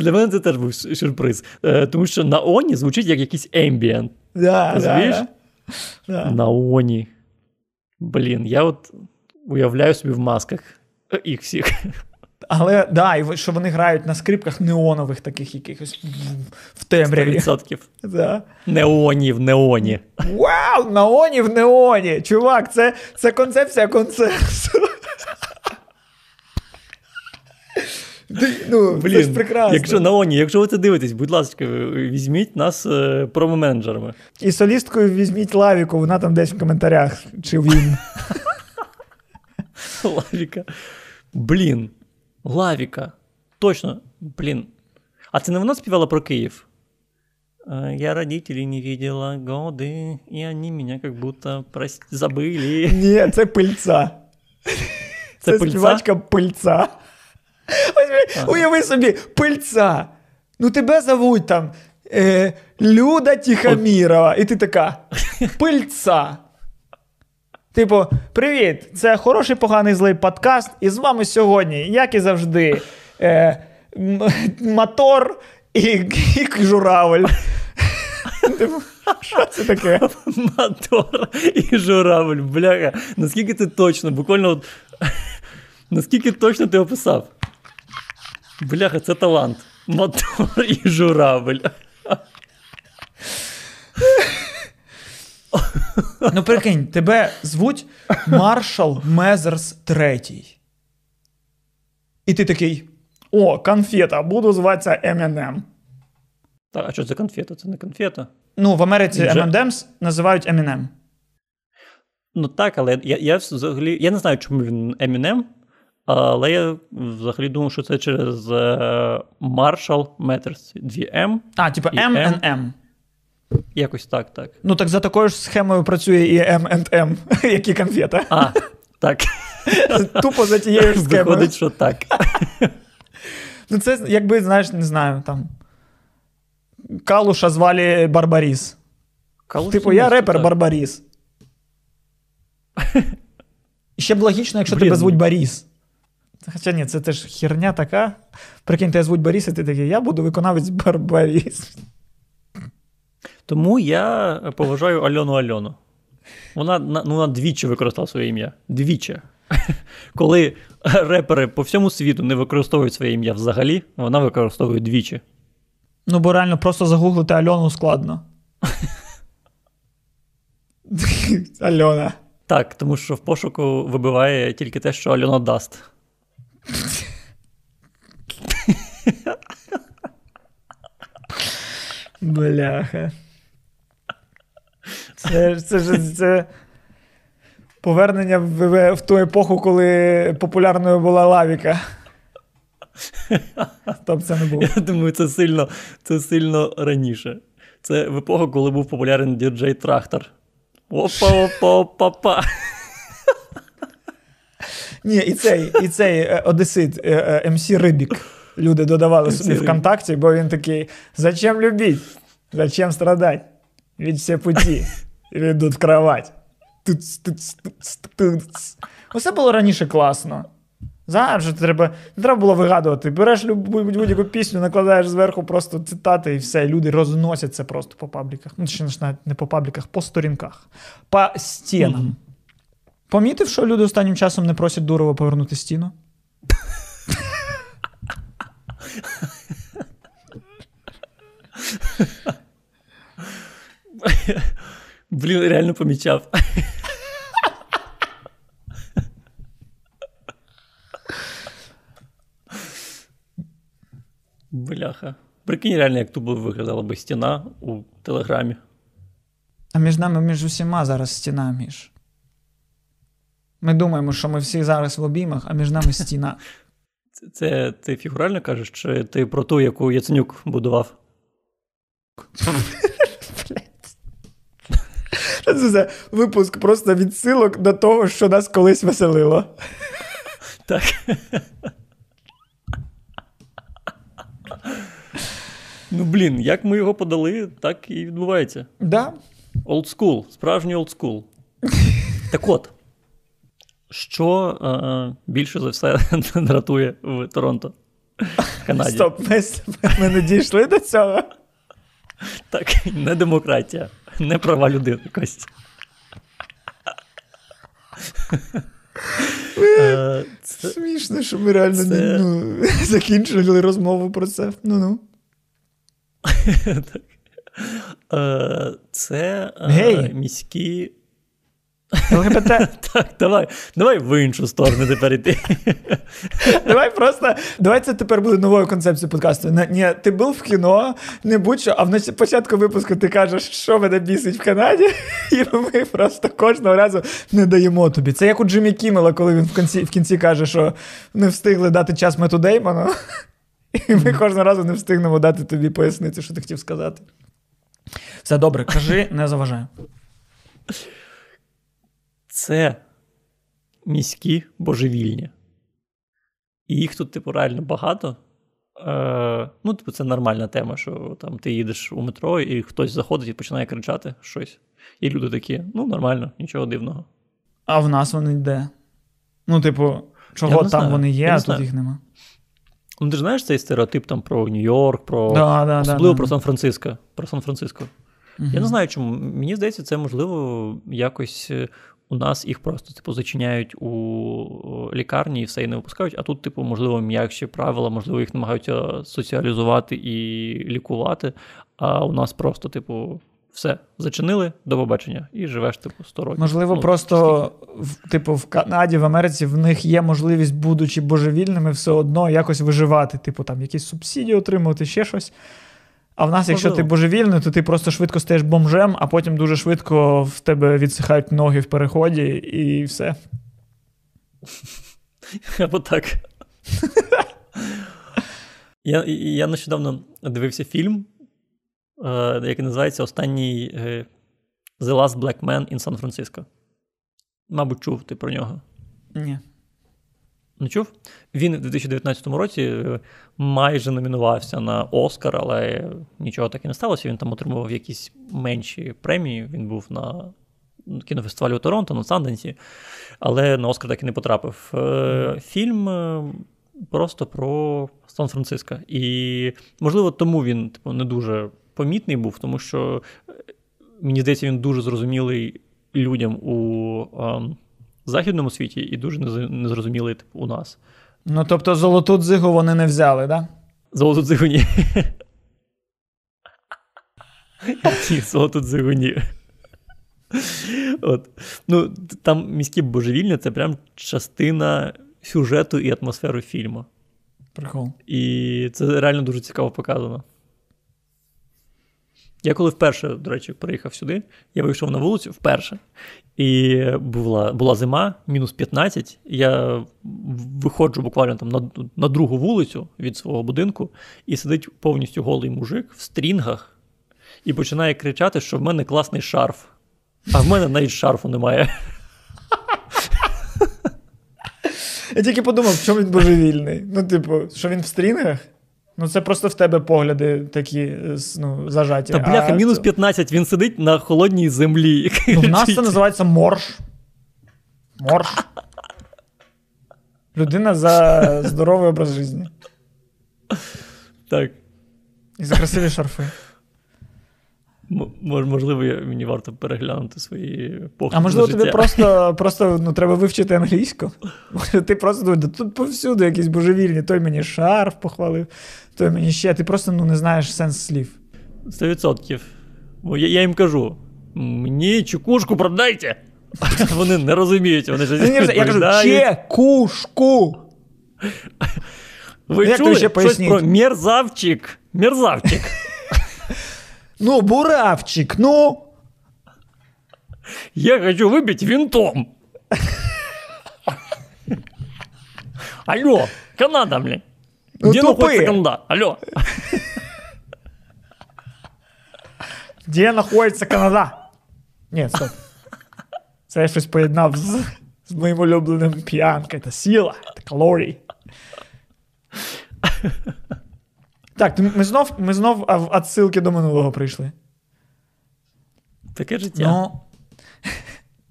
Для мене це теж був сюрприз. Е, Тому що на Оні звучить як якийсь ембієнт. Да, Розумієш? да, да. Да. На Оні. Блін, я от уявляю собі в масках е, їх всіх. Але да, і що вони грають на скрипках неонових таких якихось в темряві. 100%. Да. Неоні в неоні. Вау! Наоні в неоні! Чувак, це, це концепція концерту. Ну, це ж прекрасно. Якщо на Оні, якщо ви це дивитесь, будь ласка, візьміть нас е, промо-менеджерами. І солісткою візьміть лавіку, вона там десь в коментарях, чи він. (laughs) Лавіка. Блін. Лавіка. Точно, блін. А це не вона співала про Київ? Е, Я родителей не видела годы, и они меня как будто прос- забыли. Ні, це пильця. Це Це пильця? співачка пильця. Ось, Уяви собі, пильця. Ну тебе зовуть там е, Люда Тихомірова. І ти така. Пильця. Типу, привіт, це хороший, поганий злий подкаст. І з вами сьогодні, як і завжди, е, мотор і, і журавль. Типу, Що це таке? Мотор і журавль, бляха. Наскільки ти точно, буквально. от- Наскільки точно ти описав? Бляха, це талант. Мотор і журавль. Ну, прикинь, тебе звуть Маршал Мезерс третій. І ти такий: О, конфета, буду зватися Eminem. Та, а що це конфета? Це не конфета. Ну, в Америці Вже- M&M's називають Eminem. Ну так, але я, я взагалі. Я не знаю, чому він Eminem, але я взагалі думав, що це через е, Marshall Matters. Дві М. А, типу І M M. and M. Якось так, так. Ну, так за такою ж схемою працює і M&M, (laughs) як і конфета. А, так. (laughs) Тупо за тією ж схемою. Виходить, що так. (laughs) Ну, це якби, знаєш, не знаю, там. Калуша звали Барбаріс. Калуш Типу, я репер так. Барбаріс. Ще б логічно, якщо Блін. тебе звуть Баріс. Хоча ні, це теж херня така. Прикинь, тебе звуть Борис, і ти такий, я буду виконавець Барбаріс. Тому я поважаю Альону Альону. Вона ну, вона двічі використала своє ім'я. Двічі. (laughs) Коли репери по всьому світу не використовують своє ім'я взагалі, вона використовує двічі. Ну, бо реально просто загуглити Альону складно. (laughs) Альона. Так, тому що в пошуку вибиває тільки те, що Альона дасть. Бляха. Це це ж це повернення в, в ту епоху, коли популярною була лавіка. Тобто це не було. Я думаю, це сильно це сильно раніше. Це в епоху, коли був популярний діджей Трактор. Опа-опа-опа-па. Ні, і цей і цей е, Одесит е, е, МС Рибік. Люди додавали собі ВКонтакті, бо він такий: Зачем любить? Зачем страдать? Ведь все путі ведуть в кровать. Усе було раніше класно. Зараз же треба не треба було вигадувати. Береш будь-яку пісню, накладаєш зверху просто цитати, і все. Люди розносять це просто по пабліках. Ну, навіть не по пабліках, по сторінках, по стінам. Помітив, що люди останнім часом не просять Дурова повернути стіну? Блін, реально помічав. Бляха. Прикинь, реально, як тут виглядала би стіна у Телеграмі. А між нами, між усіма зараз стіна між. Ми думаємо, що ми всі зараз в обіймах, а між нами стіна. (laughs) Це, це ти фігурально кажеш, чи ти про ту, яку Яценюк будував? Це випуск просто відсилок до того, що нас колись веселило. Так. Ну, блін, як ми його подали, так і відбувається. Да. Old school, справжній old school. Так от, що е, більше за все (laughs) дратує в Торонто? Канаді? Стоп, ми, ми не дійшли до цього. Так, не демократія, не права людини Костя. Е, це... Смішно, що ми реально це... не, ну, (laughs) закінчили розмову про це. (laughs) Ну-ну. Е, це е, міські. ЛГБТ. (laughs) Так, давай давай в іншу сторону тепер йти. (laughs) Давай просто, давай це тепер буде новою концепцією подкасту. Ні, ти був в кіно, не будь-що, а в початку випуску ти кажеш, що мене бісить в Канаді, (laughs) і ми просто кожного разу не даємо тобі. Це як у Джиммі Кімела, коли він в кінці в кінці каже, що не встигли дати час Мету Деймону. І ми кожного разу не встигнемо дати тобі пояснити, що ти хотів сказати. Все добре, кажи, не заважаю. Це міські божевільні. І їх тут, типу, реально багато. Е, Ну, типу, це нормальна тема, що там ти їдеш у метро, і хтось заходить і починає кричати щось. І люди такі: ну, нормально, нічого дивного. А в нас вони де? Ну, типу, чого там знаю. вони є, а тут їх нема. Ну, ти ж знаєш цей стереотип там про Нью-Йорк, про да, да, особливо да, про Сан-Франциско. Про Сан-Франциско. Угу. Я не знаю, чому. Мені здається, це можливо якось е, у нас їх просто типу зачиняють у лікарні і все і не випускають. А тут, типу, можливо, м'якші правила, можливо, їх намагаються соціалізувати і лікувати. А у нас просто, типу, все зачинили до побачення і живеш типу 100 років. Можливо, ну, просто в, типу в Канаді, в Америці в них є можливість, будучи божевільними, все одно якось виживати, типу там якісь субсидії отримувати, ще щось. А в нас, якщо ти божевільний, то ти просто швидко стаєш бомжем, а потім дуже швидко в тебе відсихають ноги в переході, і все. (laughs) Або так. (laughs) Я я нещодавно дивився фільм Е, який називається Останній е, The Last Black Man in San Francisco. Мабуть, чув ти про нього? Ні. Не чув? Він у 2019 році е, майже номінувався на Оскар, але нічого так і не сталося. Він там отримував якісь менші премії. Він був на кінофестивалю у Торонто, на Санденсі, але на Оскар так і не потрапив. Е, фільм просто про Сан-Франциско. І, можливо, тому він типу, не дуже помітний був, тому що, мені здається, він дуже зрозумілий людям у західному світі і дуже незрозумілий типу, у нас. Ну, тобто, золоту дзигу вони не взяли, так? Да? Золоту дзигу ні. Ні, золоту дзигу ні. От. Ну, Там міські божевільня це прям частина сюжету і атмосферу фільму. Прикол. І це реально дуже цікаво показано. Я коли вперше, до речі, приїхав сюди, я вийшов на вулицю вперше. І була була зима, мінус 15. Я виходжу буквально там на на другу вулицю від свого будинку, і сидить повністю голий мужик в стрінгах і починає кричати, що в мене класний шарф. А в мене навіть шарфу немає. Я тільки подумав, в чому він божевільний. Ну, типу, що він в стрінгах? Ну, це просто в тебе погляди такі ну, зажаті. Та бляха, а мінус 15, він сидить на холодній землі. Ну, В нас це називається морж. Морж. Людина за здоровий образ життя. Так. І за красиві шарфи. Можливо, мені варто переглянути свої погляди. А можливо, тобі просто просто ну, треба вивчити англійську. Може, ти просто думаєш, тут повсюди якісь божевільні, той мені шарф похвалив, той мені ще. Ти просто ну, не знаєш сенс слів. Сто відсотків. Я, я їм кажу: мені чекушку продайте. (laughs) Вони не розуміють. Вони ж Я кажу, чекушку. Ви чули щось про мерзавчик? Мерзавчик. Ну, буравчик, ну. Я хочу выбить винтом. Алло, Канада, блин. Ну, Где тупые. находится Канада? Алло. Де знаходиться Канада? Ні, стоп. Це я щось поєднав з, з моїм улюбленим п'янка. Це сила, це калорії. Так, ми знов ми знов в відсилки до минулого прийшли. Таке життя. Ну,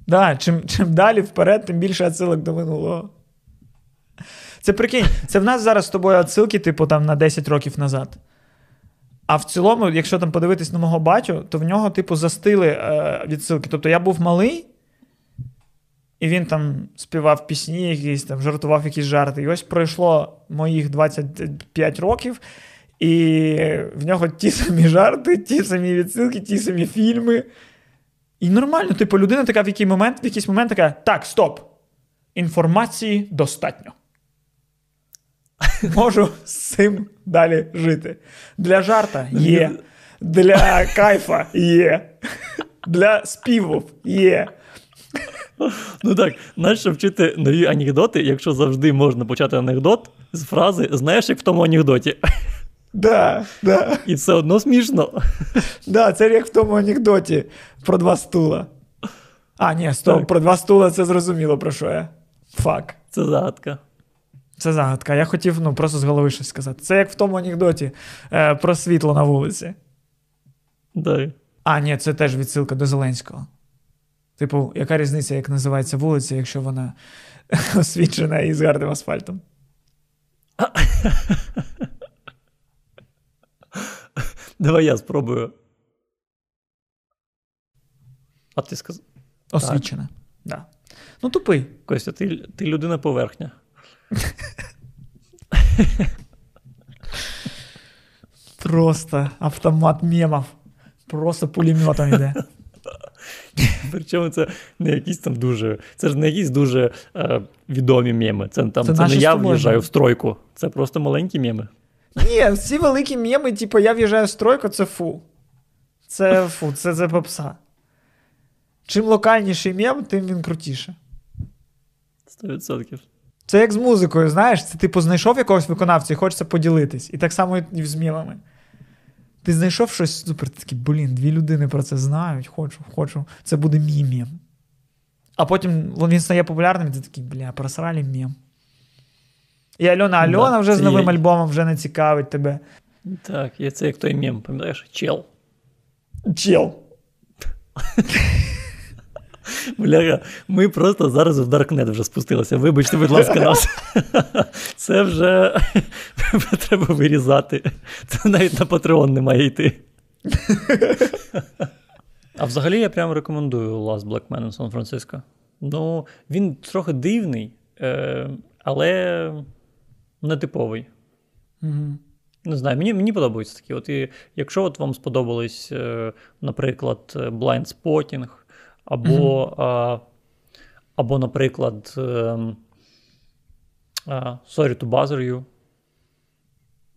да, Чим чим далі вперед, тим більше відсилок до минулого. Це прикинь, це в нас зараз з тобою відсилки, типу, там на 10 років назад. А в цілому, якщо там подивитись на мого батю, то в нього, типу, застили е, відсилки. Тобто я був малий, і він там співав пісні, якісь там жартував якісь жарти. І ось пройшло моїх 25 років. І в нього ті самі жарти, ті самі відсилки, ті самі фільми. І нормально, типу, людина така в який момент, в якийсь момент така: так, стоп. Інформації достатньо. Можу з цим далі жити. Для жарта є. Для кайфа є. Для співів є. Ну так, нащо вчити нові анекдоти, якщо завжди можна почати анекдот з фрази Знаєш, як в тому анекдоті. Да, да. І все одно смішно. Да, Це як в тому анекдоті про два стула. А, ні, стоп, так. про два стула це зрозуміло, про що я. Фак. Це загадка. Це загадка. Я хотів ну, просто з голови щось сказати. Це як в тому анекдоті е, про світло на вулиці. Да. А, ні, це теж відсилка до Зеленського. Типу, яка різниця, як називається вулиця, якщо вона (laughs) освічена і з гарним асфальтом? (laughs) Давай я спробую. А ти сказав. Освічена. Да. Ну, тупий. Костя, ти ти людина поверхня. Просто автомат мемов. Просто пулеметом йде. Причому це не якісь там дуже. Це ж не якісь дуже е, відомі меми. Це там це, це не я в'їжджаю в стройку. Це просто маленькі меми. Ні, всі великі меми, типу, я в'їжджаю в стройку, це фу. Це фу, це це попса. Чим локальніший мем, тим він крутіше. 100%. Це як з музикою, знаєш, це типу знайшов якогось виконавця і хочеться поділитись. І так само і з мемами. Ти знайшов щось супер, ти такий, блін, дві людини про це знають, хочу, хочу. Це буде мій мем. А потім він стає популярним, і ти такий, бля, просрали мем. І Альона Альона да, вже з новим є... альбомом вже не цікавить тебе. Так, є це як той мем, пам'ятаєш? Чел. Чел. (laughs) Бляга, ми просто зараз в Даркнет вже спустилися. Вибачте, будь ласка, нас. (laughs) Це вже (laughs) треба вирізати. Це навіть на Патреон не має йти. А взагалі я прямо рекомендую Last Black Man in San Francisco. Ну, він трохи дивний, е, але нетиповий. Угу. Не знаю, мені мені подобаються такі. От і Якщо от вам сподобались, е, наприклад, Blind Spotting, або, mm-hmm. а, або наприклад, ем, Sorry to Bother You.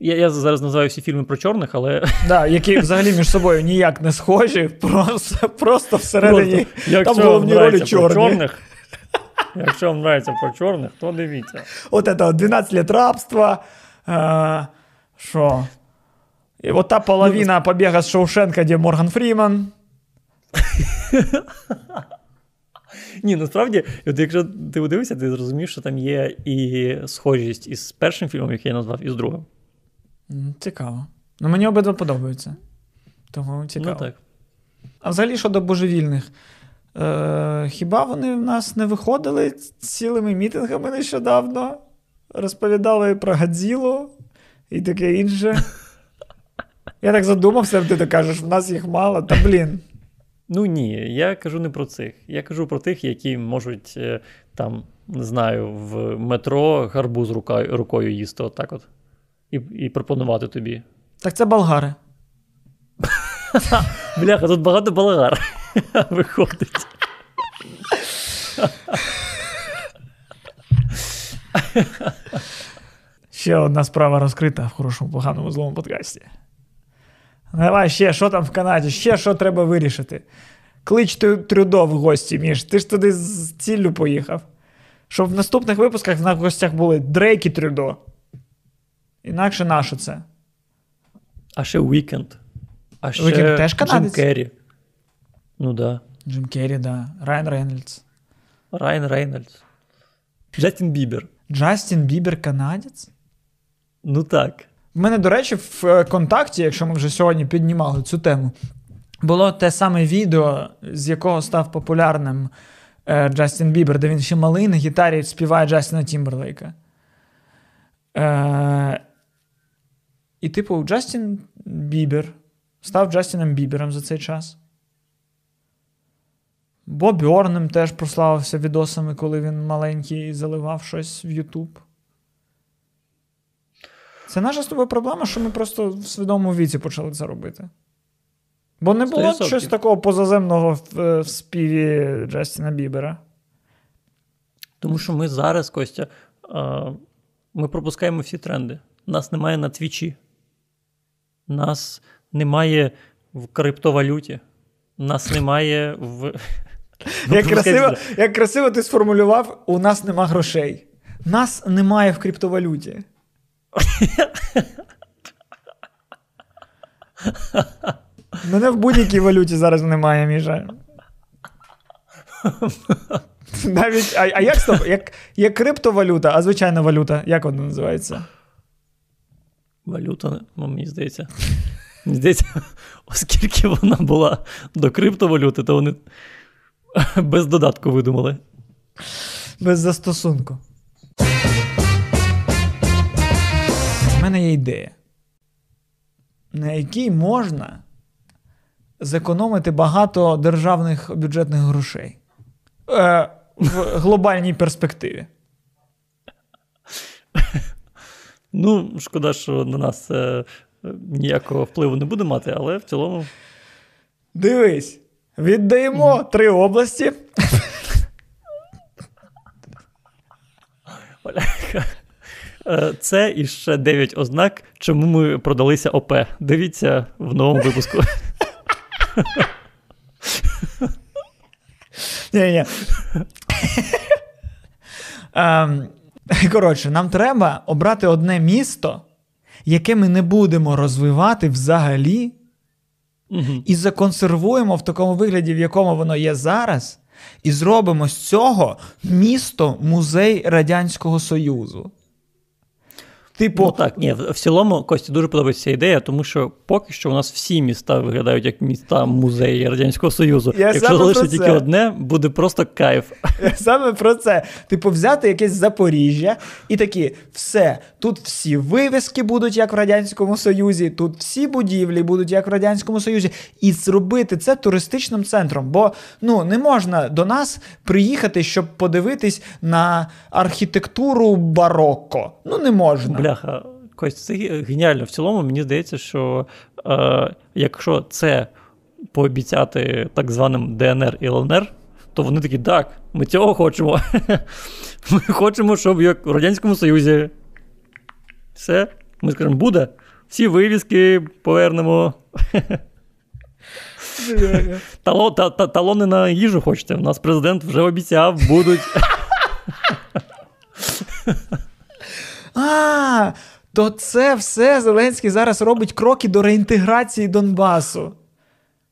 Я я зараз називаю всі фільми про чорних, але. Да, Які взагалі між собою ніяк не схожі, просто просто всередині просто, там головні ролі чорні. чорних. Якщо вам подобається про чорних, то дивіться. От це 12 лет рабства. Що? І от та половина ну, побіга з Шоушенка, де Морган Фріман. Ні, насправді, от якщо ти подивишся, ти зрозумієш, що там є і схожість із першим фільмом, який я назвав, і з другим. Цікаво. Ну, мені обидва подобаються. Тому цікаво. Ну, так. А взагалі щодо божевільних. Е, Хіба вони в нас не виходили цілими мітингами нещодавно? Розповідали про Гадзілу і таке інше. (laughs) Я так задумався, ти так кажеш, в нас їх мало, та блін. Ну ні, я кажу не про цих. Я кажу про тих, які можуть е, там, не знаю, в метро гарбуз рукою рукою їсти, отак от. І і пропонувати тобі. Так це болгари. (laughs) Бляха, тут багато болгар (laughs) виходить. Ще одна справа розкрита в хорошому поганому злому подкасті. Давай ще, що там в Канаді, ще що треба вирішити. Клич Трюдо в гості, Міш. Ти ж туди з ціллю поїхав. Щоб в наступних випусках на гостях були Дрейк і Трюдо. Інакше наше це. А ще Weeknd. А ще Weeknd теж канадець? Джим Керрі. Ну да. Джим Керрі, да. Райан Рейнольдс. Райан Рейнольдс. Джастін Бібер. Джастін Бібер канадець? Ну так. В мене, до речі, в е, контакті, якщо ми вже сьогодні піднімали цю тему, було те саме відео, з якого став популярним е, Джастін Бібер, де він ще малий на гітарі співає Джастіна Тімберлейка. Е, І, типу, Джастін Бібер став Джастіном Бібером за цей час. Боб Бьорнем теж прославився відосами, коли він маленький і заливав щось в Ютуб. Це наша з тобою проблема, що ми просто в свідомому віці почали це робити. Бо не було 100%. щось такого позаземного в, е, в співі Джастіна Бібера. Тому що ми зараз, Костя, ми пропускаємо всі тренди. Нас немає на твічі, нас немає в криптовалюті, нас немає в. (laughs) Як красиво як красиво ти сформулював, у нас нема грошей. Нас немає в криптовалюті. (laughs) Мене в будь-якій валюті зараз немає, Міша. Навіть, А а як стоп? Як, Є криптовалюта, а звичайна валюта. Як вона називається? Валюта, ну, мені здається. Здається, оскільки вона була до криптовалюти, то вони без додатку видумали. Без застосунку. У мене є ідея, на якій можна зекономити багато державних бюджетних грошей е, в глобальній перспективі. Ну, шкода, що на нас це ніякого впливу не буде мати, але в цілому. Дивись, віддаємо mm. три області. Е, це і ще 9 ознак, чому ми продалися ОП. Дивіться в новому випуску. Ні-ні. Ем, коротше, нам треба обрати одне місто, яке ми не будемо розвивати взагалі, і законсервуємо в такому вигляді, в якому воно є зараз, і зробимо з цього місто музей Радянського Союзу. Типу, ну так, ні, в цілому Кості дуже подобається ця ідея, тому що поки що у нас всі міста виглядають як міста музеї Радянського Союзу. Я Якщо залишиться тільки одне, буде просто кайф. Саме про це. Типу, взяти якесь Запоріжжя і такі, все, тут всі вивіски будуть як в Радянському Союзі, тут всі будівлі будуть як в Радянському Союзі, і зробити це туристичним центром. Бо ну не можна до нас приїхати, щоб подивитись на архітектуру барокко. Ну не можна бляха, Кость, це геніально. В цілому, мені здається, що е, якщо це пообіцяти так званим ДНР і ЛНР, то вони такі, так, ми цього хочемо. (laughs) Ми хочемо, щоб як в Радянському Союзі. Все, ми скажемо, буде. Всі вивіски повернемо. (laughs) Тало, та, та, талони на їжу хочете. У нас президент вже обіцяв, будуть. (laughs) А, то це все Зеленський зараз робить кроки до реінтеграції Донбасу.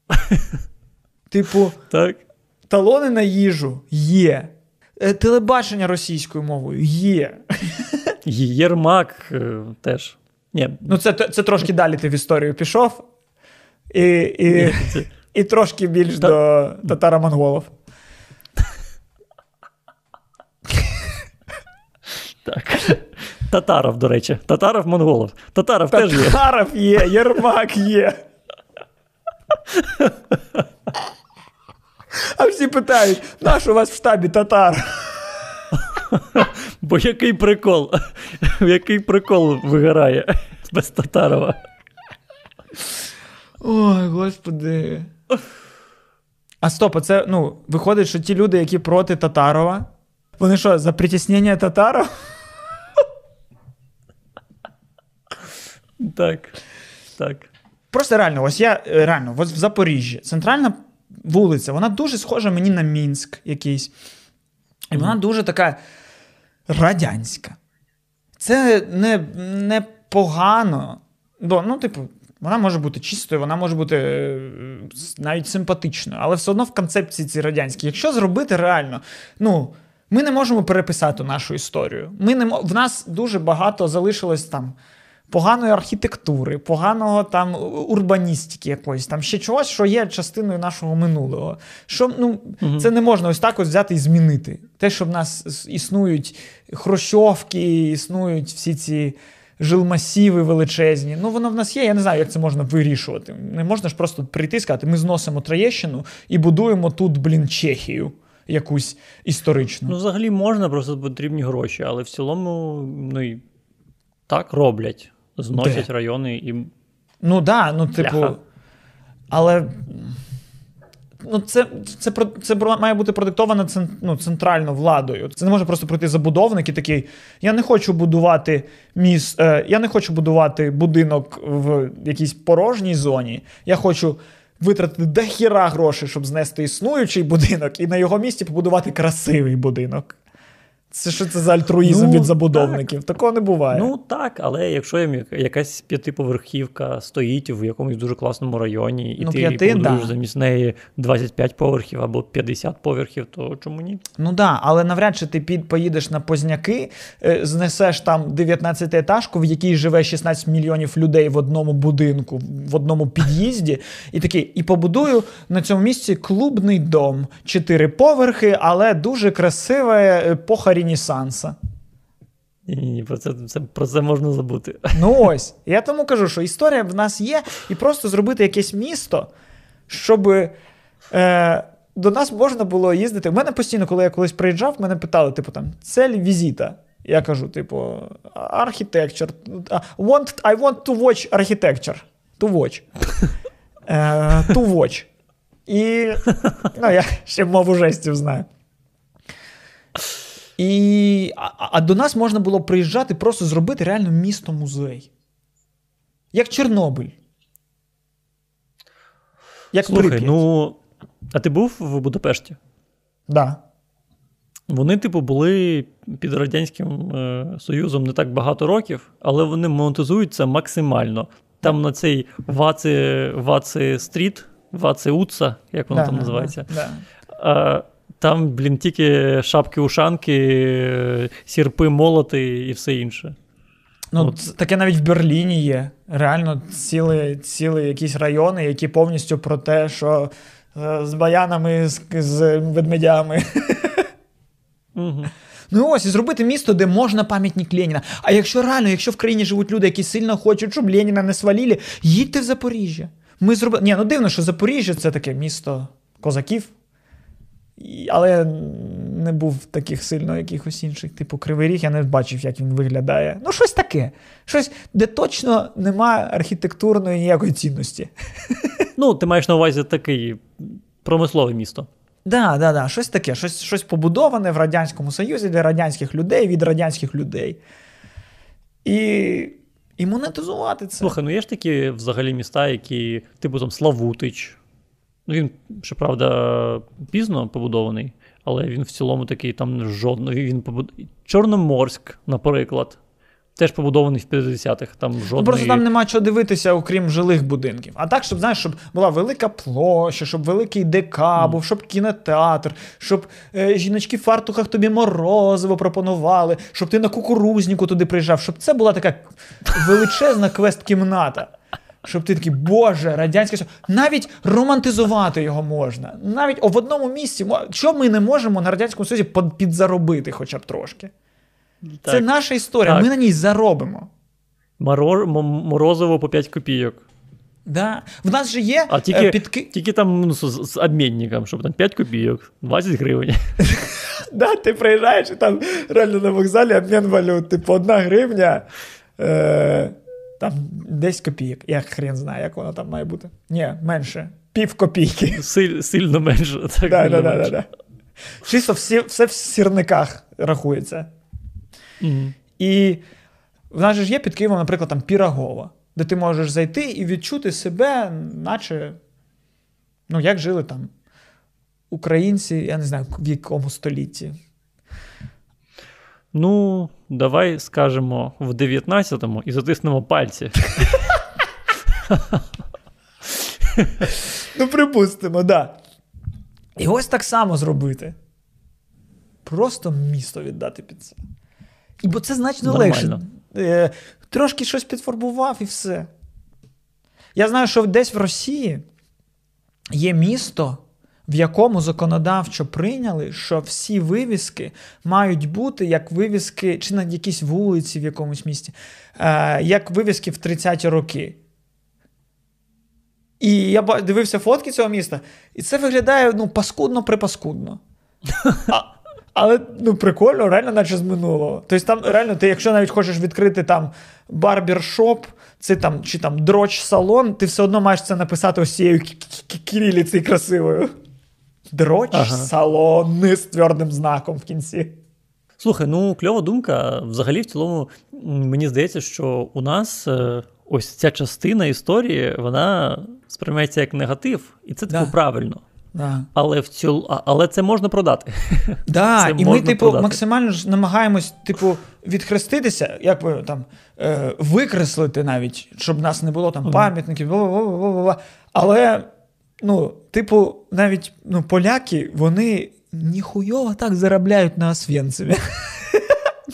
(laughs) Типу, так. талони на їжу є. Е, телебачення російською мовою є. Єрмак е, теж. Ні. Ну, це це трошки далі ти в історію пішов, і і, (laughs) і трошки більш Та... до татаро-монголов. Так. (laughs) Татаров, до речі. Татаров монголов. Татаров теж є. Татаров є, Єрмак є. А всі питають, наш у вас в штабі татар? Бо який прикол? Який прикол вигорає без Татарова? Ой, господи. А стоп, а це ну, виходить, що ті люди, які проти Татарова, вони що, за притіснення татаров? Так. так. Просто реально, ось я е, реально, ось в Запоріжжі, центральна вулиця, вона дуже схожа мені на Мінськ якийсь. І вона дуже така радянська. Це не не погано. Бо, ну, типу, вона може бути чистою, вона може бути е, навіть симпатичною, але все одно в концепції ці радянські. Якщо зробити реально, ну. Ми не можемо переписати нашу історію. Ми не В нас дуже багато залишилось там поганої архітектури, поганого там урбаністики якоїсь, там ще чогось, що є частиною нашого минулого. Що ну, угу. Це не можна ось так ось взяти і змінити. Те, що в нас існують хрущовки, існують всі ці. Жилмасіви величезні. Ну, воно в нас є. Я не знаю, як це можна вирішувати. Не можна ж просто прийти і сказати, ми зносимо Троєщину і будуємо тут, блін, Чехію якусь історичну. Ну, взагалі можна, просто потрібні гроші, але в цілому, ну і так роблять зносять Де? райони і. Ну так, да, ну, типу. Ляха. Але. Ну, це це, це має бути продиктовано ну, центрально владою. Це не може просто пройти забудовник і такий. Я не хочу будувати міс, е, я не хочу будувати будинок в якійсь порожній зоні. Я хочу витратити дохіра грошей, щоб знести існуючий будинок, і на його місці побудувати красивий будинок. Це що це за альтруїзм ну, від забудовників? Так. Такого не буває. Ну так, але якщо якась п'ятиповерхівка стоїть в якомусь дуже класному районі, і ну, ти п'яти, да. замість неї 25 поверхів або 50 поверхів, то чому ні? Ну да, але навряд чи ти під поїдеш на позняки, е, знесеш там 19 етажку, в якій живе 16 мільйонів людей в одному будинку, в одному під'їзді, і такий, і побудую на цьому місці клубний дом, чотири поверхи, але дуже красиве епоха Ренесанса. Ні, ні, про це, це про це можна забути. (laughs) Ну ось. Я тому кажу, що історія в нас є, і просто зробити якесь місто, щоб е, до нас можна було їздити. У мене постійно, коли я колись приїжджав, мене питали, типу, там, цель візита. Я кажу, типу, architecture. Want, I want to watch architecture. To watch. Uh, (laughs) to watch. І ну, я ще мову жестів знаю. І, А, а до нас можна було приїжджати, просто зробити реально місто-музей. Як Чорнобиль. Як Слухай, Прип'ять. ну, а ти був в Будапешті? Так. Да. Вони, типу, були під Радянським е, Союзом не так багато років, але вони монетизують це максимально. Там на цей Ваци Ваци Стріт, Ваци Уца, як воно да, там називається. Да, да. Там, блін, тільки шапки-ушанки, сірпи молоти і все інше. Ну, От. Таке навіть в Берліні є. Реально, ціли, ціли якісь райони, які повністю про те, що е, з баянами, з, з ведмедями. Угу. Ну ось і зробити місто, де можна пам'ятник Леніна. А якщо реально, якщо в країні живуть люди, які сильно хочуть, щоб Леніна не сваліли, їдьте в Запоріжжя. Ми зробили. Ні, ну дивно, що Запоріжжя це таке місто козаків. Але не був таких сильно якихось інших, типу Кривий Ріг, я не бачив, як він виглядає. Ну, щось таке. Щось, де точно немає архітектурної ніякої цінності. (laughs) Ну, ти маєш на увазі такий промислове місто. Так, да, да, да, щось таке, щось щось побудоване в Радянському Союзі для радянських людей від радянських людей. І і монетизувати це. Слухай, ну є ж такі взагалі міста, які, типу там Славутич. Ну, Він, щоправда, пізно побудований, але він в цілому такий там жодного. Він побуд... Чорноморськ, наприклад. Теж побудований в 50-х. Там жодної... Ну, Просто там нема чого дивитися, окрім жилих будинків. А так, щоб знаєш, щоб була велика площа, щоб великий ДК був, щоб кінотеатр, щоб е, жіночки в фартухах тобі морозиво пропонували, щоб ти на кукурузніку туди приїжджав, щоб це була така величезна квест-кімната. Щоб ти такий, Боже, радянське навіть романтизувати його можна. Навіть в одному місці, що ми не можемо на Радянському Союзі підзаробити хоча б трошки. Так. Це наша історія, так. ми на ній заробимо. Мороз, морозиво по 5 копійок. Да. В нас же є. А тільки е, підки... тільки там ну, з, з обмінником, щоб там 5 копійок, 20 гривень. (laughs) Да, Ти приїжджаєш і там реально на вокзалі обмін валют, типу, одна гривня. Е... Там 10 копійок. Я хрен знаю, як воно там має бути. Ні, менше. Пів копійки. Силь, сильно менше. Так, да, да, да, да, Чисто всі, все в сірниках рахується. Mm-hmm. І в нас же ж є під Києвом, наприклад, там Пірагова, де ти можеш зайти і відчути себе, наче ну, як жили там українці, я не знаю, в якому столітті. Ну, давай скажемо в 19-му і затиснемо пальці. Ну, припустимо, так. Да. І ось так само зробити. Просто місто віддати під це. І бо це значно Нормально. легше. Трошки щось підфарбував і все. Я знаю, що десь в Росії є місто, в якому законодавчо прийняли, що всі вивіски мають бути як вивіски, чи на якійсь вулиці в якомусь місті, е, як вивіски в 30-ті роки. І я дивився фотки цього міста, і це виглядає ну, паскудно-припаскудно. Але ну, прикольно, реально, наче з минулого. Тобто, там реально, ти, якщо навіть хочеш відкрити там барбершоп, це там, чи там дроч-салон, ти все одно маєш це написати ось цією кириліцею красивою. Дроч ага. салон з твердим знаком в кінці. Слухай, ну кльова думка. Взагалі, в цілому, мені здається, що у нас е, ось ця частина історії, вона сприймається як негатив, і це типу да. правильно. Да. Але в цілу, але це можна продати. (laughs) Да, це І ми, типу, продати. максимально ж намагаємось, типу, відхреститися, як би там е, викреслити навіть, щоб нас не було там пам'ятників. Але ну, типу, навіть ну, поляки, вони ніхуйово так заробляють на Освенцимі. (laughs)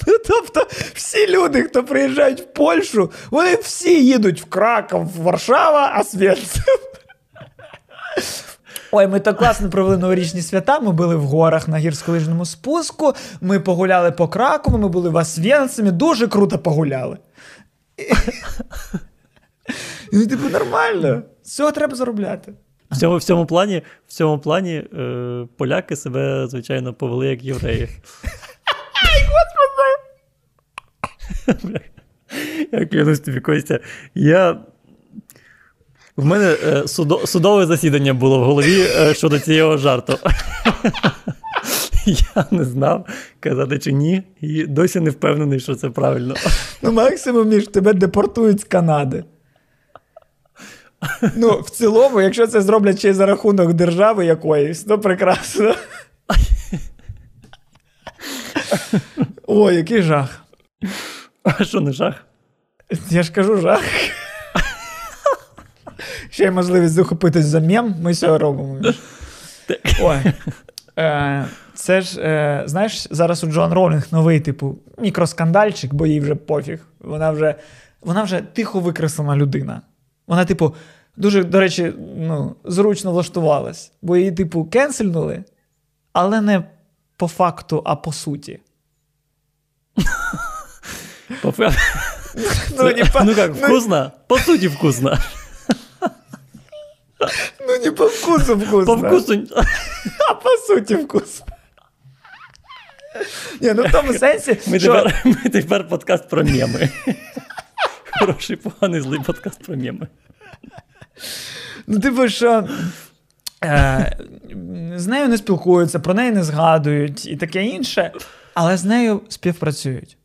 Ну, Тобто, всі люди, хто приїжджають в Польщу, вони всі їдуть в Краков, в Варшава, Освенцим. (laughs) Ой, ми так класно провели новорічні свята. Ми були в горах на гірськолижному спуску. Ми погуляли по Кракову, ми були в Освенцимі, дуже круто погуляли. (laughs) Ну, типу, нормально. З треба заробляти. В цьому в цьому плані в цьому плані е, поляки себе, звичайно, повели як євреї. Господи! (laughs) Я клянусь тобі, Костя. Я. В мене е, судо, судове засідання було в голові е, щодо цього жарту. (laughs) Я не знав, казати чи ні, і досі не впевнений, що це правильно. Ну, максимум, між тебе депортують з Канади. Ну, в цілому, якщо це зроблять ще й за рахунок держави якоїсь, то прекрасно. Ой, який жах. А що не жах? Я ж кажу жах. Ще є можливість захопитись за мем, ми цього робимо. Ой. Е, Це ж, е, знаєш, зараз у Джон Ролінг новий, типу, мікроскандальчик, бо їй вже пофіг. Вона вже вона вже тихо викреслена людина. Вона, типу, дуже, до речі, ну, зручно влаштувалась, бо її, типу, кенсельнули, але не по факту, а по суті. (laughs) Ну, не по... ну как, вкусно? По суті, вкусно. (laughs) Ну, не по вкусу вкусно. По вкусу. (laughs) А по суті, вкусно. Ні, ну в тому сенсі. Ми, що... тепер, ми тепер подкаст про меми. Хороший, поганий, злий подкаст про меми. Ну, типу, що. Е, з нею не спілкуються, про неї не згадують і таке інше, але з нею співпрацюють.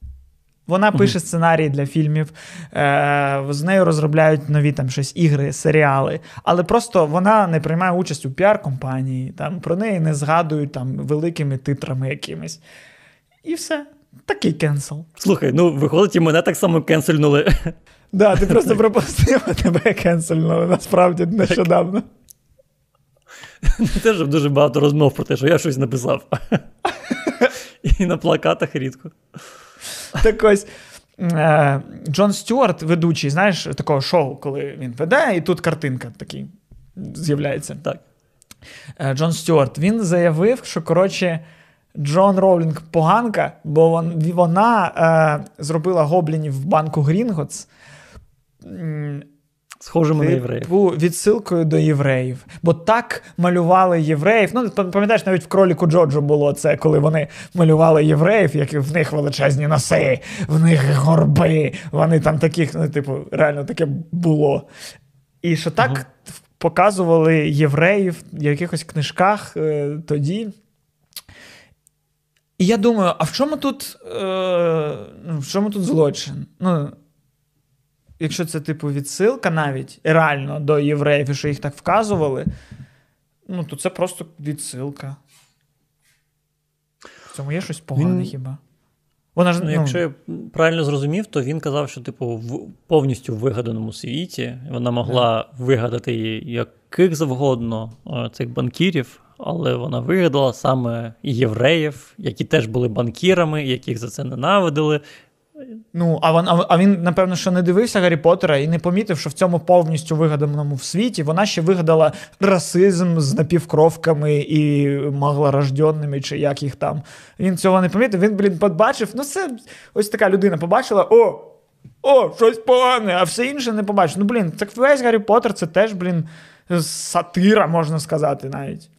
Вона пише сценарії для фільмів, е, з нею розробляють нові там щось ігри, серіали, але просто вона не приймає участь у піар-компанії, там про неї не згадують там великими титрами якимись. І все. Такий кенсел. Слухай, ну виходить, і мене так само кенсельнули. Так, да, ти просто пропустив, а тебе кенсельнули насправді нещодавно. Теж дуже багато розмов про те, що я щось написав. І на плакатах рідко. Так ось е, Джон Стюарт, ведучий, знаєш, такого шоу, коли він веде, і тут картинка такий з'являється. Так. Е, Джон Стюарт він заявив, що коротше. Джон Роулінг поганка, бо вона е, зробила гоблінів в банку Грінготс. Схожими на євреїв. Типу, відсилкою до євреїв. Бо так малювали євреїв. Ну, пам'ятаєш, навіть в кроліку Джоджо було це, коли вони малювали євреїв, як в них величезні носи, в них горби. Вони там таких, ну, типу, реально таке було. І що так угу. показували євреїв в якихось книжках е, тоді. І я думаю, а в чому тут е, ну, в чому тут злочин? Ну, якщо це, типу, відсилка навіть реально до євреїв, що їх так вказували, ну, то це просто відсилка. В цьому є щось погане він... хіба? Вона ж, ну, ну... Якщо я правильно зрозумів, то він казав, що, типу, в повністю вигаданому світі вона могла yeah. вигадати яких завгодно е, цих банкірів, але вона вигадала саме євреїв, які теж були банкірами, яких за це ненавидили, Ну, а він, а він, напевно, що не дивився Гаррі Поттера і не помітив, що в цьому повністю вигаданому в світі вона ще вигадала расизм з напівкровками і маглорожденними, чи як їх там. Він цього не помітив. Він, блін, побачив. Ну, це ось така людина побачила: о, о, щось погане, а все інше не побачив. Ну, блін, так весь Гаррі Поттер це теж, блін, сатира, можна сказати, навіть.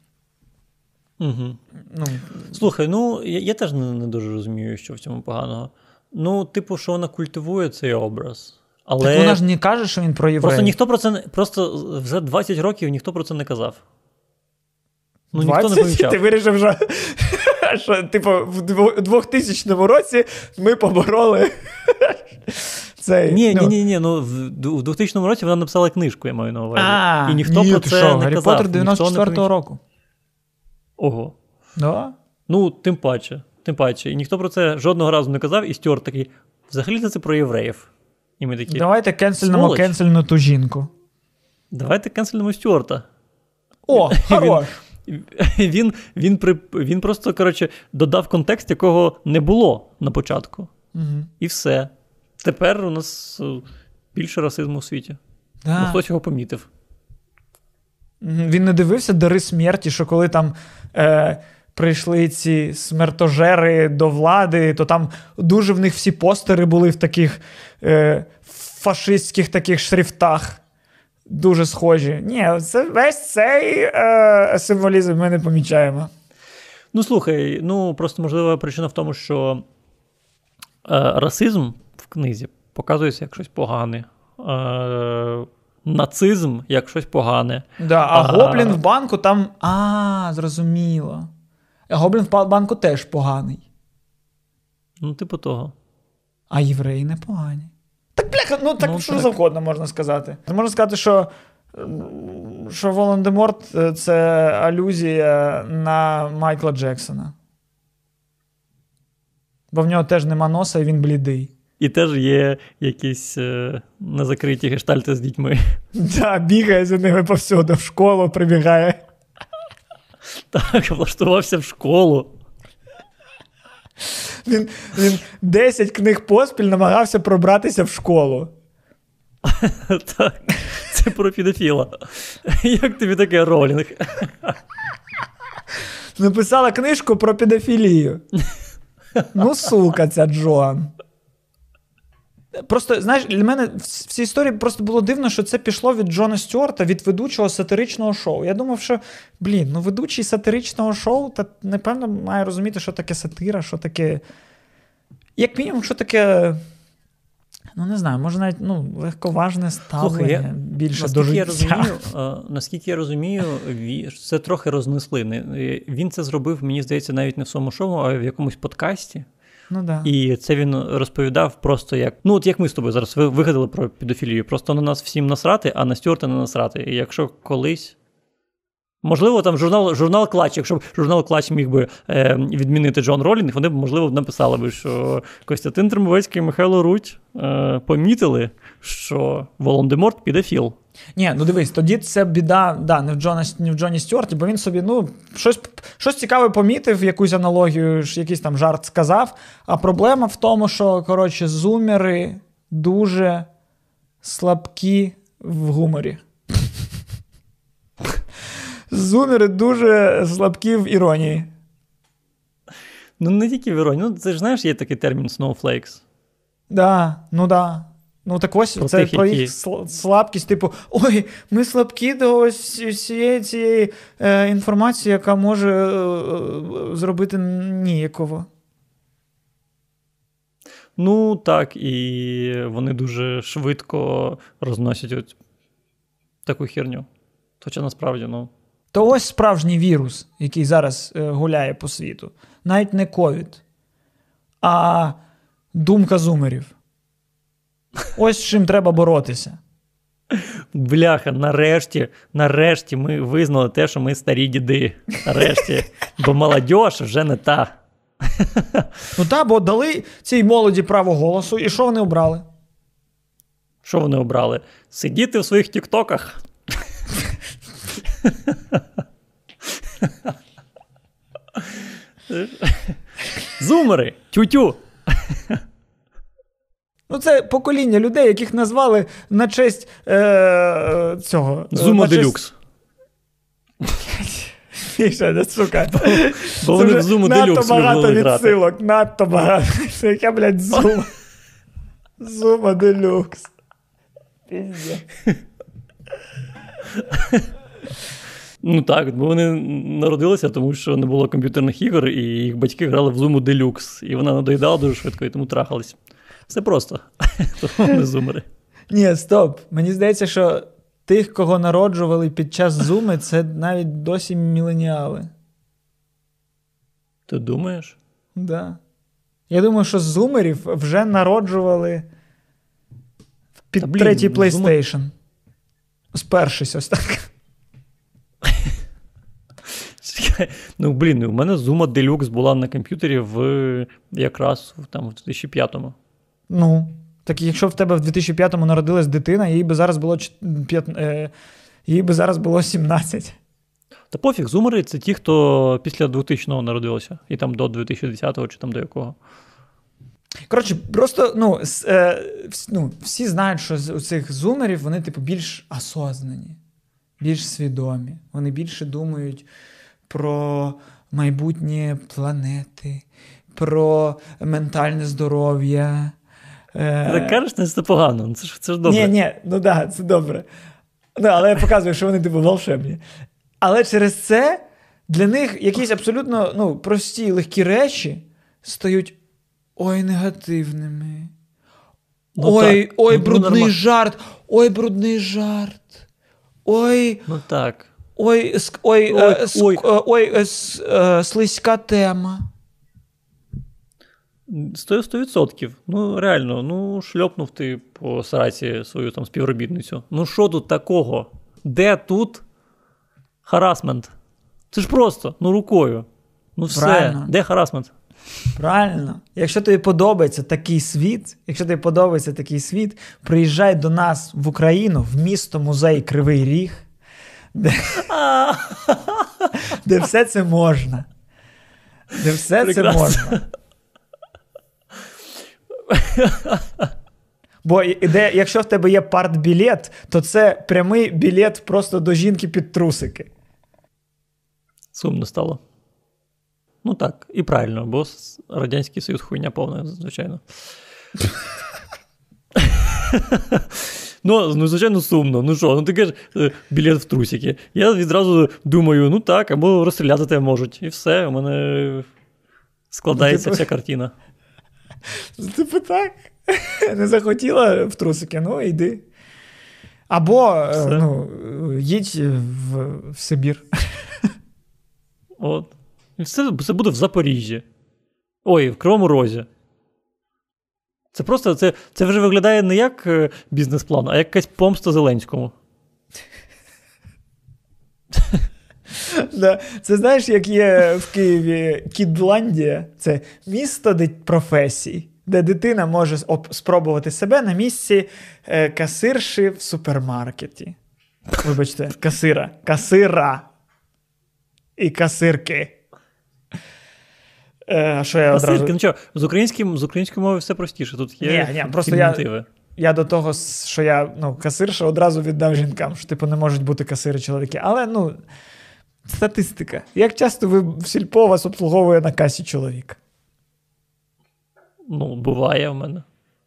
Угу. Ну, Слухай, ну я, я теж не, не дуже розумію, що в цьому поганого. Ну, типу, що вона культивує цей образ. Але Так вона ж не каже, що він про євреїв. Просто ніхто про це не просто вже 20 років ніхто про це не казав. Ну, 20? ніхто не помічав. Ти вирішив, що, (laughs) що типу, в 2000 році ми побороли. (laughs) Цей, ні, ну... ні, ні, ні, ну в 2000 році вона написала книжку, я маю на увазі. А, І ніхто ні, про це що? не Гаррі казав. Поттер 94-го року. Ого. Да? Ну, тим паче. Тим паче, і ніхто про це жодного разу не казав, і Стюарт такий: взагалі це про євреїв. І ми такі. Давайте кенсельнемо кенсельну ту жінку. Давайте кенсельнемо Стюарта. О, хорош! Він, він він, при, він, просто, коротше, додав контекст, якого не було на початку. Угу. І все. Тепер у нас е, більше расизму у світі. Да. Ну, Хтось його помітив. Він не дивився дари смерті, що коли там. Е, прийшли ці смертожери до влади, то там дуже в них всі постери були в таких е, фашистських таких шрифтах. Дуже схожі. Ні, це весь цей е, символізм ми не помічаємо. Ну, слухай, ну просто можлива причина в тому, що е, расизм в книзі показується як щось погане. Е, Нацизм як щось погане. Да, А, Гоблін в банку там. А, зрозуміло. Гоблін в банку теж поганий. Ну, типу того. А євреї не погані. Так, бляха, ну так ну, що так. завгодно можна сказати. Можна сказати, що що Волан-де-Морт е, це алюзія на Майкла Джексона. Бо в нього теж нема носа, і він блідий. І теж є якісь е, незакриті гештальти з дітьми. Так, бігає за ними повсюди, в школу прибігає. Так, влаштувався в школу. Він він 10 книг поспіль намагався пробратися в школу. Так, це про підофіла. Як тобі таке ролінг? Написала книжку про педофілію. Ну, сука, ця Джоан. Просто, знаєш, для мене в цій історії просто було дивно, що це пішло від Джона Стюарта, від ведучого сатиричного шоу. Я думав, що, блін, ну ведучий сатиричного шоу, та, напевно, має розуміти, що таке сатира, що таке. Як мінімум, що таке. Ну, не знаю, може навіть ну, легковажне ставлення Слухай, я, більше наскільки до життя. Я розумію, наскільки я розумію, це трохи рознесли. Він це зробив, мені здається, навіть не в своєму шоу, а в якомусь подкасті. Ну, да. І це він розповідав просто як. Ну, от як ми з тобою зараз вигадали про педофілію. Просто на нас всім насрати, а на Стюарта не насрати. І якщо колись. Можливо, там журнал журнал Клач, якщо б журнал Клач міг би е, відмінити Джон Ролінг, вони б, можливо, написали би, що Костянтин Тримовецький і Михайло Руть е, помітили, що Волан-де-Морт педофіл. Ні, ну дивись, тоді це біда да, не в Джона, не в Джоні Стюарті, бо він собі ну, щось щось цікаве помітив, якусь аналогію, якийсь там жарт сказав. А проблема в тому, що коротше, зумери дуже слабкі в гуморі. Зумери дуже слабкі в іронії. Ну, не тільки в іронії. Ну, це ж знаєш, є такий термін snowflakes. Да, ну да. Ну так ось про це тих, про їх які... слабкість, типу, ой, ми слабкі до ось всієї цієї е, інформації, яка може е, е, зробити ніякого. Ну, так, і вони дуже швидко розносять от таку херню. Хоча насправді, ну. То ось справжній вірус, який зараз е, гуляє по світу. Навіть не ковід, а думка зумерів. Ось з чим треба боротися. Бляха, нарешті, нарешті ми визнали те, що ми старі діди. Нарешті. Бо молодь вже не та. Ну так, бо дали цій молоді право голосу, і що вони обрали? Що вони обрали? Сидіти в своїх тіктоках. Зумери, тю-тю. Ну, це покоління людей, яких назвали на честь е, цього. Е, Зума Делюкс. (laughs) Сука. Бо вони в Зуму Делюкс Надто багато відсилок, надто багато. Яке, блядь, Зума. Зума Делюкс. Пізде. Ну так, бо вони народилися, тому що не було комп'ютерних ігор, і їх батьки грали в Зуму Делюкс. І вона надоїдала дуже швидко, і тому трахались. Все просто. (laughs) Тому не зумери. Ні, стоп. Мені здається, що тих, кого народжували під час зуми, це навіть досі міленіали. Ти думаєш? Так. Да. Я думаю, що зумерів вже народжували під блін, третій PlayStation. Зум... Спершись ось так. Ну, блін, у мене Zuma Deluxe була на комп'ютері в якраз там, в 2005-му. Ну, так якщо в тебе в 2005-му народилась дитина, їй би зараз було 5, е, їй би зараз було 17. Та пофіг, зумери це ті, хто після 2000-го народилися, і там до 2010-го, чи там до якого. Коротше, просто ну, е, ну, всі знають, що у цих зумерів вони, типу, більш осознані, більш свідомі. Вони більше думають про майбутнє планети, про ментальне здоров'я. Е, так кажеш, це погано, ну, це ж це ж добре. Ні, ні, ну так, да, це добре. Ну, Але я показую, що вони типу волшебні. Але через це для них якісь абсолютно ну, прості легкі речі стають ой негативними. Ну, ой, так. ой, ну, брудний ну, жарт, ой, брудний жарт. Ой. Ну так. Ой, ой, ой, е, ой, ой, ой е, слизька тема. Сто відсотків. Ну, реально, ну, шльопнув ти по сраці свою там співробітницю. Ну, що тут такого? Де тут харасмент? Це ж просто, ну, рукою. Ну, все, Правильно. де харасмент? Правильно. Якщо тобі подобається такий світ, якщо тобі подобається такий світ, приїжджай до нас в Україну, в місто музей Кривий Ріг. Де, де все це можна. Де все Прекрасно. це можна. Бо де, якщо в тебе є партбілет, то це прямий білет просто до жінки під трусики. Сумно стало. Ну так, і правильно, бо Радянський Союз хуйня повна, звичайно. (laughs) Ну, ну, звичайно, сумно. Ну що, ну таке ж е, білет в трусики. Я відразу думаю, ну так, або розстріляти тебе можуть. І все, у мене складається вся картина. Типу так. Не захотіла в трусики, ну йди. Або е, Все. ну, їдь в, в Сибір. От. Все це буде в Запоріжжі. Ой, в Кривому Розі. Це просто це, це вже виглядає не як е, бізнес-план, а як якась помста Зеленському. Да. Це знаєш, як є в Києві Кідландія, це місто професій, де дитина може спробувати себе на місці е, касирші в супермаркеті. Вибачте, касира. Касира. І касирки. Е, що я одразу... ну що, з українським, з українською мовою все простіше. Тут є Ні, ні, просто я- Я до того, що я ну, касирша одразу віддав жінкам, що типу не можуть бути касири чоловіки. Але ну, статистика. Як часто ви в сільпо вас обслуговує на касі чоловік? Ну, буває в мене.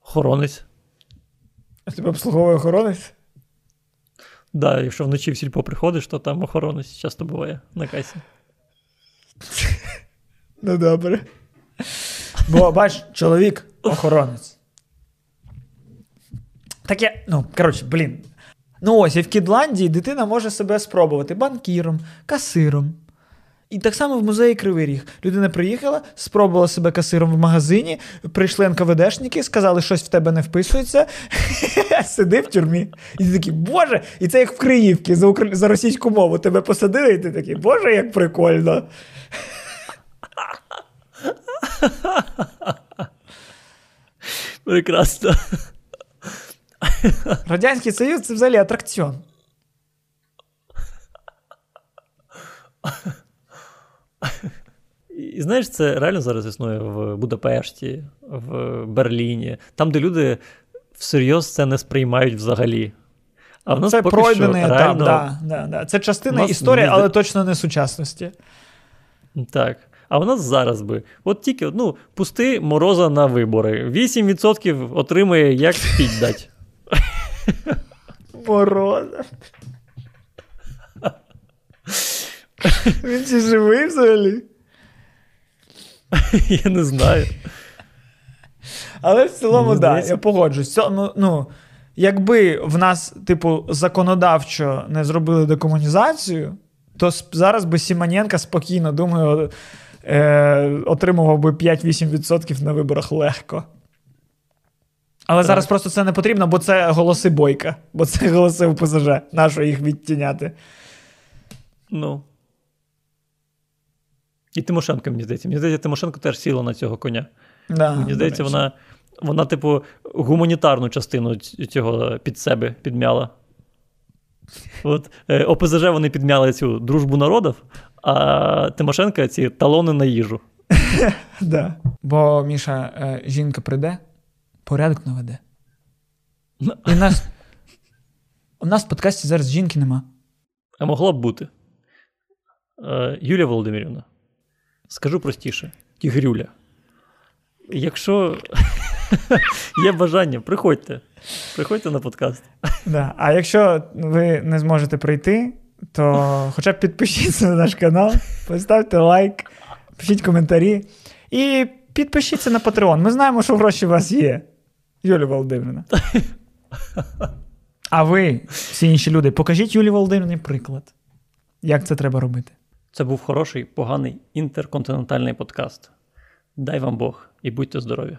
Охоронець. А Тебе обслуговує охоронець? Да, якщо вночі в сільпо приходиш, то там охоронець часто буває на касі. Ну добре. Бо бач, чоловік охоронець. Таке, ну, коротше, блін. Ну ось, і в Кідландії дитина може себе спробувати банкіром, касиром. І так само в музеї Кривий Ріг. Людина приїхала, спробувала себе касиром в магазині, прийшли НКВДшники, сказали, щось в тебе не вписується. (laughs) Сиди в тюрмі. І ти такий, боже, і це як в Криївці за, російську мову. Тебе посадили, і ти такий, боже, як прикольно. (laughs) Прекрасно. Радянський Союз це взагалі атракціон. І знаєш, це реально зараз існує в Будапешті, в Берліні, там, де люди всерйоз це не сприймають взагалі. А в нас Це пройдений етап, реально... да, да, да. Це частина історії, але точно не сучасності. Так. А у нас зараз би. От тільки ну, пусти мороза на вибори. 8% отримує, як спіть дать. Мороза. Він чи живий взагалі? Я не знаю. Але в цілому, так, я погоджусь. Ну, ну, якби в нас, типу, законодавчо не зробили декомунізацію, то зараз би Сімоненко спокійно, думаю, е, отримував би 5-8% на виборах легко. Але Так. зараз просто це не потрібно, бо це голоси бойка, бо це голоси УПЗЖ. Нащо їх відтіняти? Ну. І Тимошенко, мені здається. Мені здається, Тимошенко теж сіла на цього коня. Да, Мені здається, вона, вона, типу, гуманітарну частину цього під себе підмяла. От е, ОПЗЖ вони підмяли цю дружбу народів, а Тимошенко ці талони на їжу. (laughs) Да. Бо Міша, е, жінка прийде, порядок наведе. (laughs) І нас, у нас в подкасті зараз жінки нема. А могло б бути. Е, Юлія Володимирівна, скажу простіше, Тігрюля. Якщо (laughs) є бажання, приходьте. Приходьте на подкаст. Да. А якщо ви не зможете прийти, то хоча б підпишіться на наш канал, поставте лайк, пишіть коментарі і підпишіться на Patreon. Ми знаємо, що гроші у вас є. Юлія Володимирівна. А ви, всі інші люди, покажіть Юлії Володимирівні приклад. Як це треба робити? Це був хороший, поганий інтерконтинентальний подкаст. Дай вам Бог і будьте здорові!